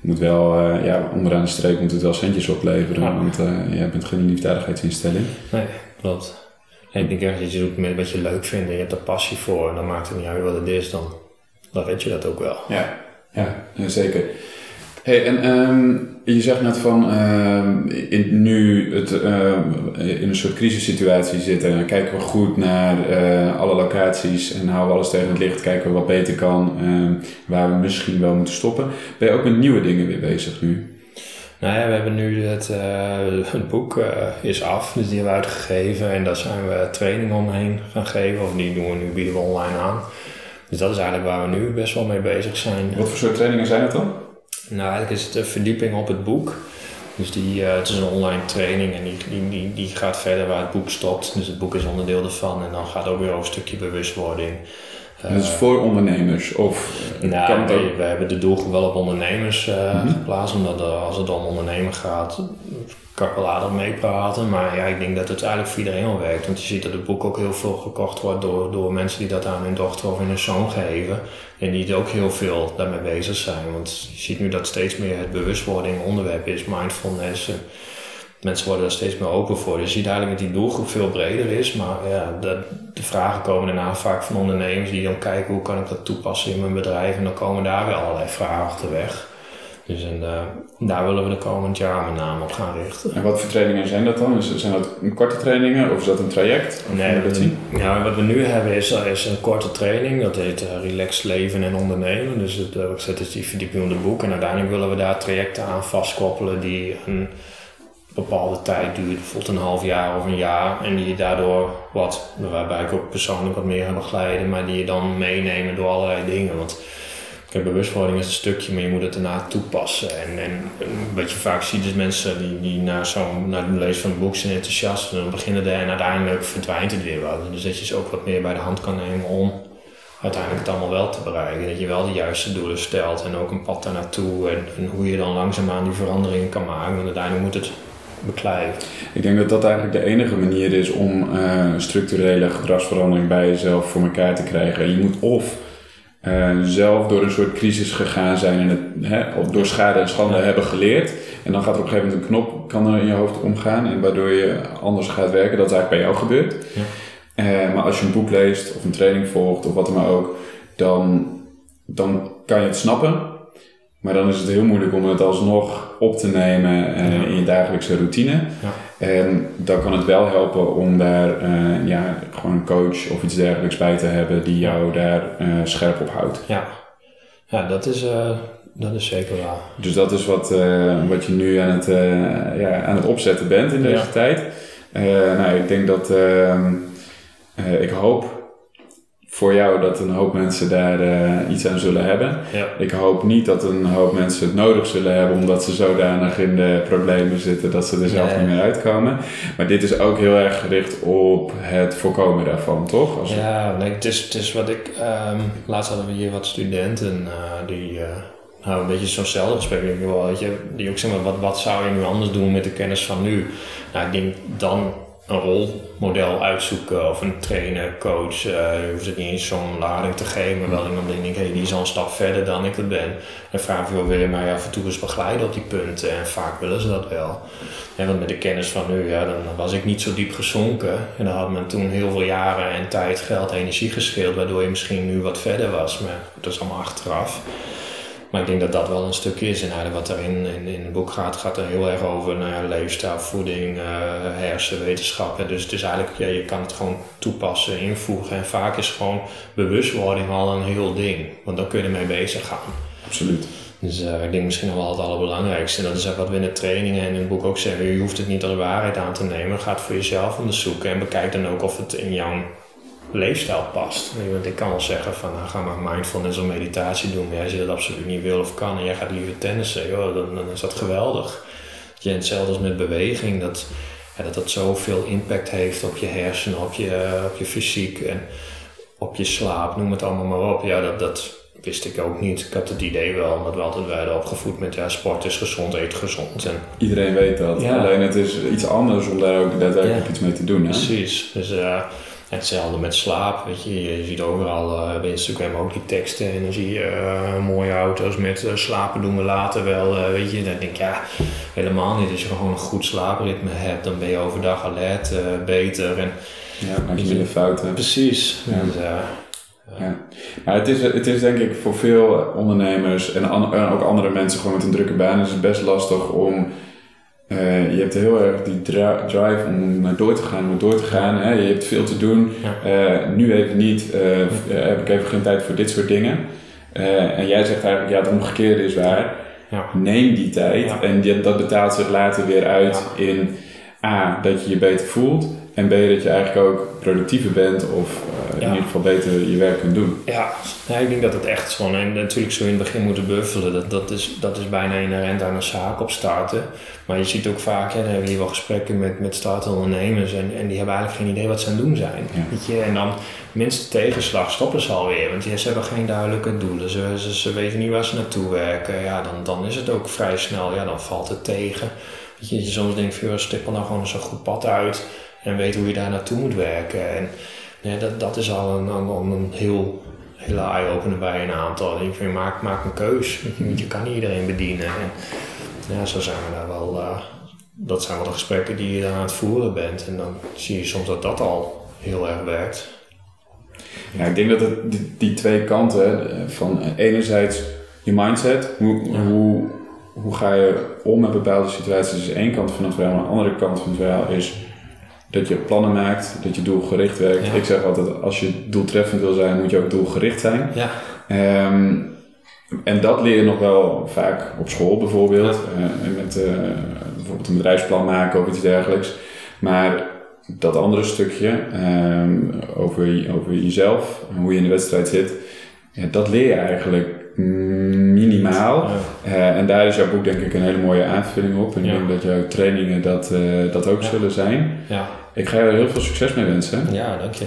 Speaker 1: moet wel, uh, ja, onderaan de streep moet het wel centjes opleveren,
Speaker 2: Ja.
Speaker 1: want jij bent geen liefdadigheidsinstelling.
Speaker 2: Nee, klopt. En ik denk echt dat je doet met wat je leuk vindt en je hebt er passie voor. En dan maakt het niet uit wat het is, dan, dan red je dat ook wel.
Speaker 1: Ja, ja zeker. Hey, en um, je zegt net van um, in, nu het um, in een soort crisissituatie zitten, dan kijken we goed naar uh, alle locaties en houden we alles tegen het licht, kijken we wat beter kan, waar we misschien wel moeten stoppen. Ben je ook met nieuwe dingen weer bezig nu?
Speaker 2: Nou ja, we hebben nu het, uh, het boek uh, is af, dus die hebben we uitgegeven en daar zijn we trainingen omheen gaan geven, of die doen we nu, bieden we online aan. Dus dat is eigenlijk waar we nu best wel mee bezig zijn.
Speaker 1: Wat voor soort trainingen zijn het dan?
Speaker 2: Nou, eigenlijk is het een verdieping op het boek. Dus die, uh, het is een online training en die, die, die, gaat verder waar het boek stopt. Dus het boek is onderdeel ervan en dan gaat ook weer over een stukje bewustwording.
Speaker 1: Uh, dat is voor ondernemers? Of
Speaker 2: nou, kan nee, ook... we hebben de doelgroep wel op ondernemers uh, mm -hmm. geplaatst. Omdat er, als het om ondernemen gaat, kan ik wel aardig meepraten. Maar ja, ik denk dat het eigenlijk voor iedereen al werkt. Want je ziet dat het boek ook heel veel gekocht wordt door, door mensen die dat aan hun dochter of hun zoon geven. En die ook heel veel daarmee bezig zijn. Want je ziet nu dat steeds meer het bewustwording onderwerp is, mindfulness. En mensen worden er steeds meer open voor. Dus je ziet eigenlijk dat die doelgroep veel breder is. Maar ja, de, de vragen komen daarna vaak van ondernemers die dan kijken hoe kan ik dat toepassen in mijn bedrijf. En dan komen daar weer allerlei vragen achterweg. Dus en, uh, daar willen we de komend jaar met name op gaan richten.
Speaker 1: En wat voor trainingen zijn dat dan? Zijn dat korte trainingen of is dat een traject? Of
Speaker 2: nee,
Speaker 1: dat zien?
Speaker 2: Ja, wat we nu hebben is, is een korte training. Dat heet uh, Relax Leven en Ondernemen. Dus het, uh, dat is die verdieping boek. En uiteindelijk willen we daar trajecten aan vastkoppelen die een bepaalde tijd duurt. Bijvoorbeeld een half jaar of een jaar. En die je daardoor wat, waarbij ik ook persoonlijk wat meer ga begeleiden. Maar die je dan meenemen door allerlei dingen. Want Kijk, bewustwording is een stukje, maar je moet het daarna toepassen. En, en wat je vaak ziet is mensen die, die na, na het lezen van het boek zijn enthousiast. En dan beginnen er en uiteindelijk verdwijnt het weer wat. Dus dat je ze ook wat meer bij de hand kan nemen om uiteindelijk het allemaal wel te bereiken. Dat je wel de juiste doelen stelt en ook een pad daar naartoe. En, en hoe je dan langzaamaan die veranderingen kan maken. Want uiteindelijk moet het
Speaker 1: Ik denk dat dat eigenlijk de enige manier is om uh, structurele gedragsverandering bij jezelf voor elkaar te krijgen. Je moet of uh, zelf door een soort crisis gegaan zijn en het hè, of door schade en schande ja. hebben geleerd. En dan gaat er op een gegeven moment een knop kan er in je hoofd omgaan en waardoor je anders gaat werken. Dat is eigenlijk bij jou gebeurd.
Speaker 2: Ja.
Speaker 1: Uh, maar als je een boek leest of een training volgt of wat dan maar ook, dan, dan kan je het snappen. Maar dan is het heel moeilijk om het alsnog op te nemen uh, ja. in je dagelijkse routine.
Speaker 2: Ja.
Speaker 1: En dan kan het wel helpen om daar uh, ja, gewoon een coach of iets dergelijks bij te hebben die jou daar uh, scherp op houdt.
Speaker 2: Ja, ja dat, is, dat is zeker waar.
Speaker 1: Dus dat is wat, wat je nu aan het, ja, aan het opzetten bent in deze
Speaker 2: Ja.
Speaker 1: tijd. nou, ik denk dat ehm, ik hoop voor jou dat een hoop mensen daar uh, iets aan zullen hebben.
Speaker 2: Ja.
Speaker 1: Ik hoop niet dat een hoop mensen het nodig zullen hebben omdat ze zodanig in de problemen zitten dat ze er zelf
Speaker 2: Nee.
Speaker 1: niet meer uitkomen. Maar dit is ook heel erg gericht op het voorkomen daarvan, toch? Als
Speaker 2: Ja, nee, het, is, het is wat ik. ehm, laatst hadden we hier wat studenten eh, die. eh, nou, een beetje zo'nzelfde gesprek, denk ik wel, weet je, die ook zeggen, wat, wat zou je nu anders doen met de kennis van nu? Nou, ik denk dan een rolmodel uitzoeken of een trainer, coach. eh je hoeft het niet eens zo'n lading te geven, maar wel iemand die denkt, hey, die is al een stap verder dan ik het ben. En vraag wel, wil je mij af en toe eens begeleiden op die punten? En vaak willen ze dat wel. Want met de kennis van nu, ja, dan was ik niet zo diep gezonken. En dan had men toen heel veel jaren en tijd, geld, energie gescheeld, waardoor je misschien nu wat verder was. Maar dat is allemaal achteraf. Maar ik denk dat dat wel een stuk is. En wat er in, in, in het boek gaat, gaat er heel erg over nou ja, leefstijl, voeding, uh, hersenwetenschappen. Dus het is eigenlijk, ja, je kan het gewoon toepassen, invoegen. En vaak is gewoon bewustwording al een heel ding. Want dan kun je ermee bezig gaan.
Speaker 1: Absoluut.
Speaker 2: Dus uh, ik denk misschien nog wel het allerbelangrijkste. En dat is ook wat we in de trainingen en in het boek ook zeggen. Je hoeft het niet als waarheid aan te nemen. Ga het voor jezelf onderzoeken. En bekijk dan ook of het in jouw leefstijl past. Want ik kan wel zeggen van nou, ga maar mindfulness of meditatie doen. Maar jij zegt dat absoluut niet wil of kan en jij gaat liever tennissen. Joh, dan, dan is dat geweldig. Ja, hetzelfde als met beweging. Dat, ja, dat dat zoveel impact heeft op je hersenen, op je, op je fysiek en op je slaap. Noem het allemaal maar op. Ja, dat, dat wist ik ook niet. Ik had het idee wel, omdat we altijd werden opgevoed met ja, sport is gezond, eet gezond. En
Speaker 1: Iedereen weet dat.
Speaker 2: Ja.
Speaker 1: Alleen het is iets anders om daar ook daadwerkelijk
Speaker 2: Ja.
Speaker 1: iets mee te doen. Hè?
Speaker 2: Precies. Dus, uh, hetzelfde met slaap, weet je. Je ziet overal uh, op Instagram ook die teksten en dan zie je uh, mooie auto's met uh, slapen doen we later wel, weet je. Dan denk ik, ja, helemaal niet. Als je gewoon een goed slaapritme hebt, dan ben je overdag alert, beter. En,
Speaker 1: ja, maak je minder fouten.
Speaker 2: Precies.
Speaker 1: Ja. Dus, ja. Het is, het is denk ik voor veel ondernemers en, an, en ook andere mensen gewoon met een drukke baan is het best lastig om uh, je hebt heel erg die drive om maar door te gaan, om door te gaan. Hè? Je hebt veel te doen. Uh, nu even niet, uh, heb ik even geen tijd voor dit soort dingen. en jij zegt eigenlijk, ja, het omgekeerde is waar. Ja. Neem die tijd en dat betaalt zich later weer uit in A, dat je je beter voelt. En B, dat je eigenlijk ook productiever bent of in ieder geval beter je werk kunt doen.
Speaker 2: Ja, ja ik denk dat het echt zo. En natuurlijk zo in het begin moeten buffelen. Dat, dat, is, dat is bijna inherent aan een zaak opstarten. Maar je ziet ook vaak, hè, dan hebben we hier wel gesprekken met, met startende ondernemers. En, en die hebben eigenlijk geen idee wat ze aan het doen zijn. Weet je? En dan minste tegenslag stoppen ze alweer. Want ze hebben geen duidelijke doelen. Ze, ze, ze weten niet waar ze naartoe werken. Ja, dan, dan is het ook vrij snel. Ja, dan valt het tegen. Weet je, je soms denkt van, stippel nou gewoon zo'n goed pad uit. En weet hoe je daar naartoe moet werken. En nee, dat, dat is al een, een, een heel hele eye-opener bij een aantal. Ik vind, maak, maak een keus. Je, je kan niet iedereen bedienen. En ja, zo zijn we daar wel. Uh, dat zijn wel de gesprekken die je aan het voeren bent. En dan zie je soms dat dat al heel erg werkt.
Speaker 1: Ja, ik denk dat het die, die twee kanten eh, van enerzijds je mindset, hoe, hoe, hoe ga je om met bepaalde situaties, is één kant van het verhaal. Maar de andere kant van het verhaal is dat je plannen maakt, dat je doelgericht werkt. Ik zeg altijd, als je doeltreffend wil zijn, moet je ook doelgericht zijn. Ja. Um, en dat leer je nog wel vaak op school bijvoorbeeld. Ja. Uh, met uh, bijvoorbeeld een bedrijfsplan maken of iets dergelijks. Maar dat andere stukje um, over, over jezelf, hoe je in de wedstrijd zit, dat leer je eigenlijk minimaal. Ja. Uh, en daar is jouw boek denk ik een hele mooie aanvulling op. En ik denk dat jouw trainingen dat, dat ook zullen zijn. Ja. Ik ga je heel veel succes mee wensen.
Speaker 2: Ja, dank je.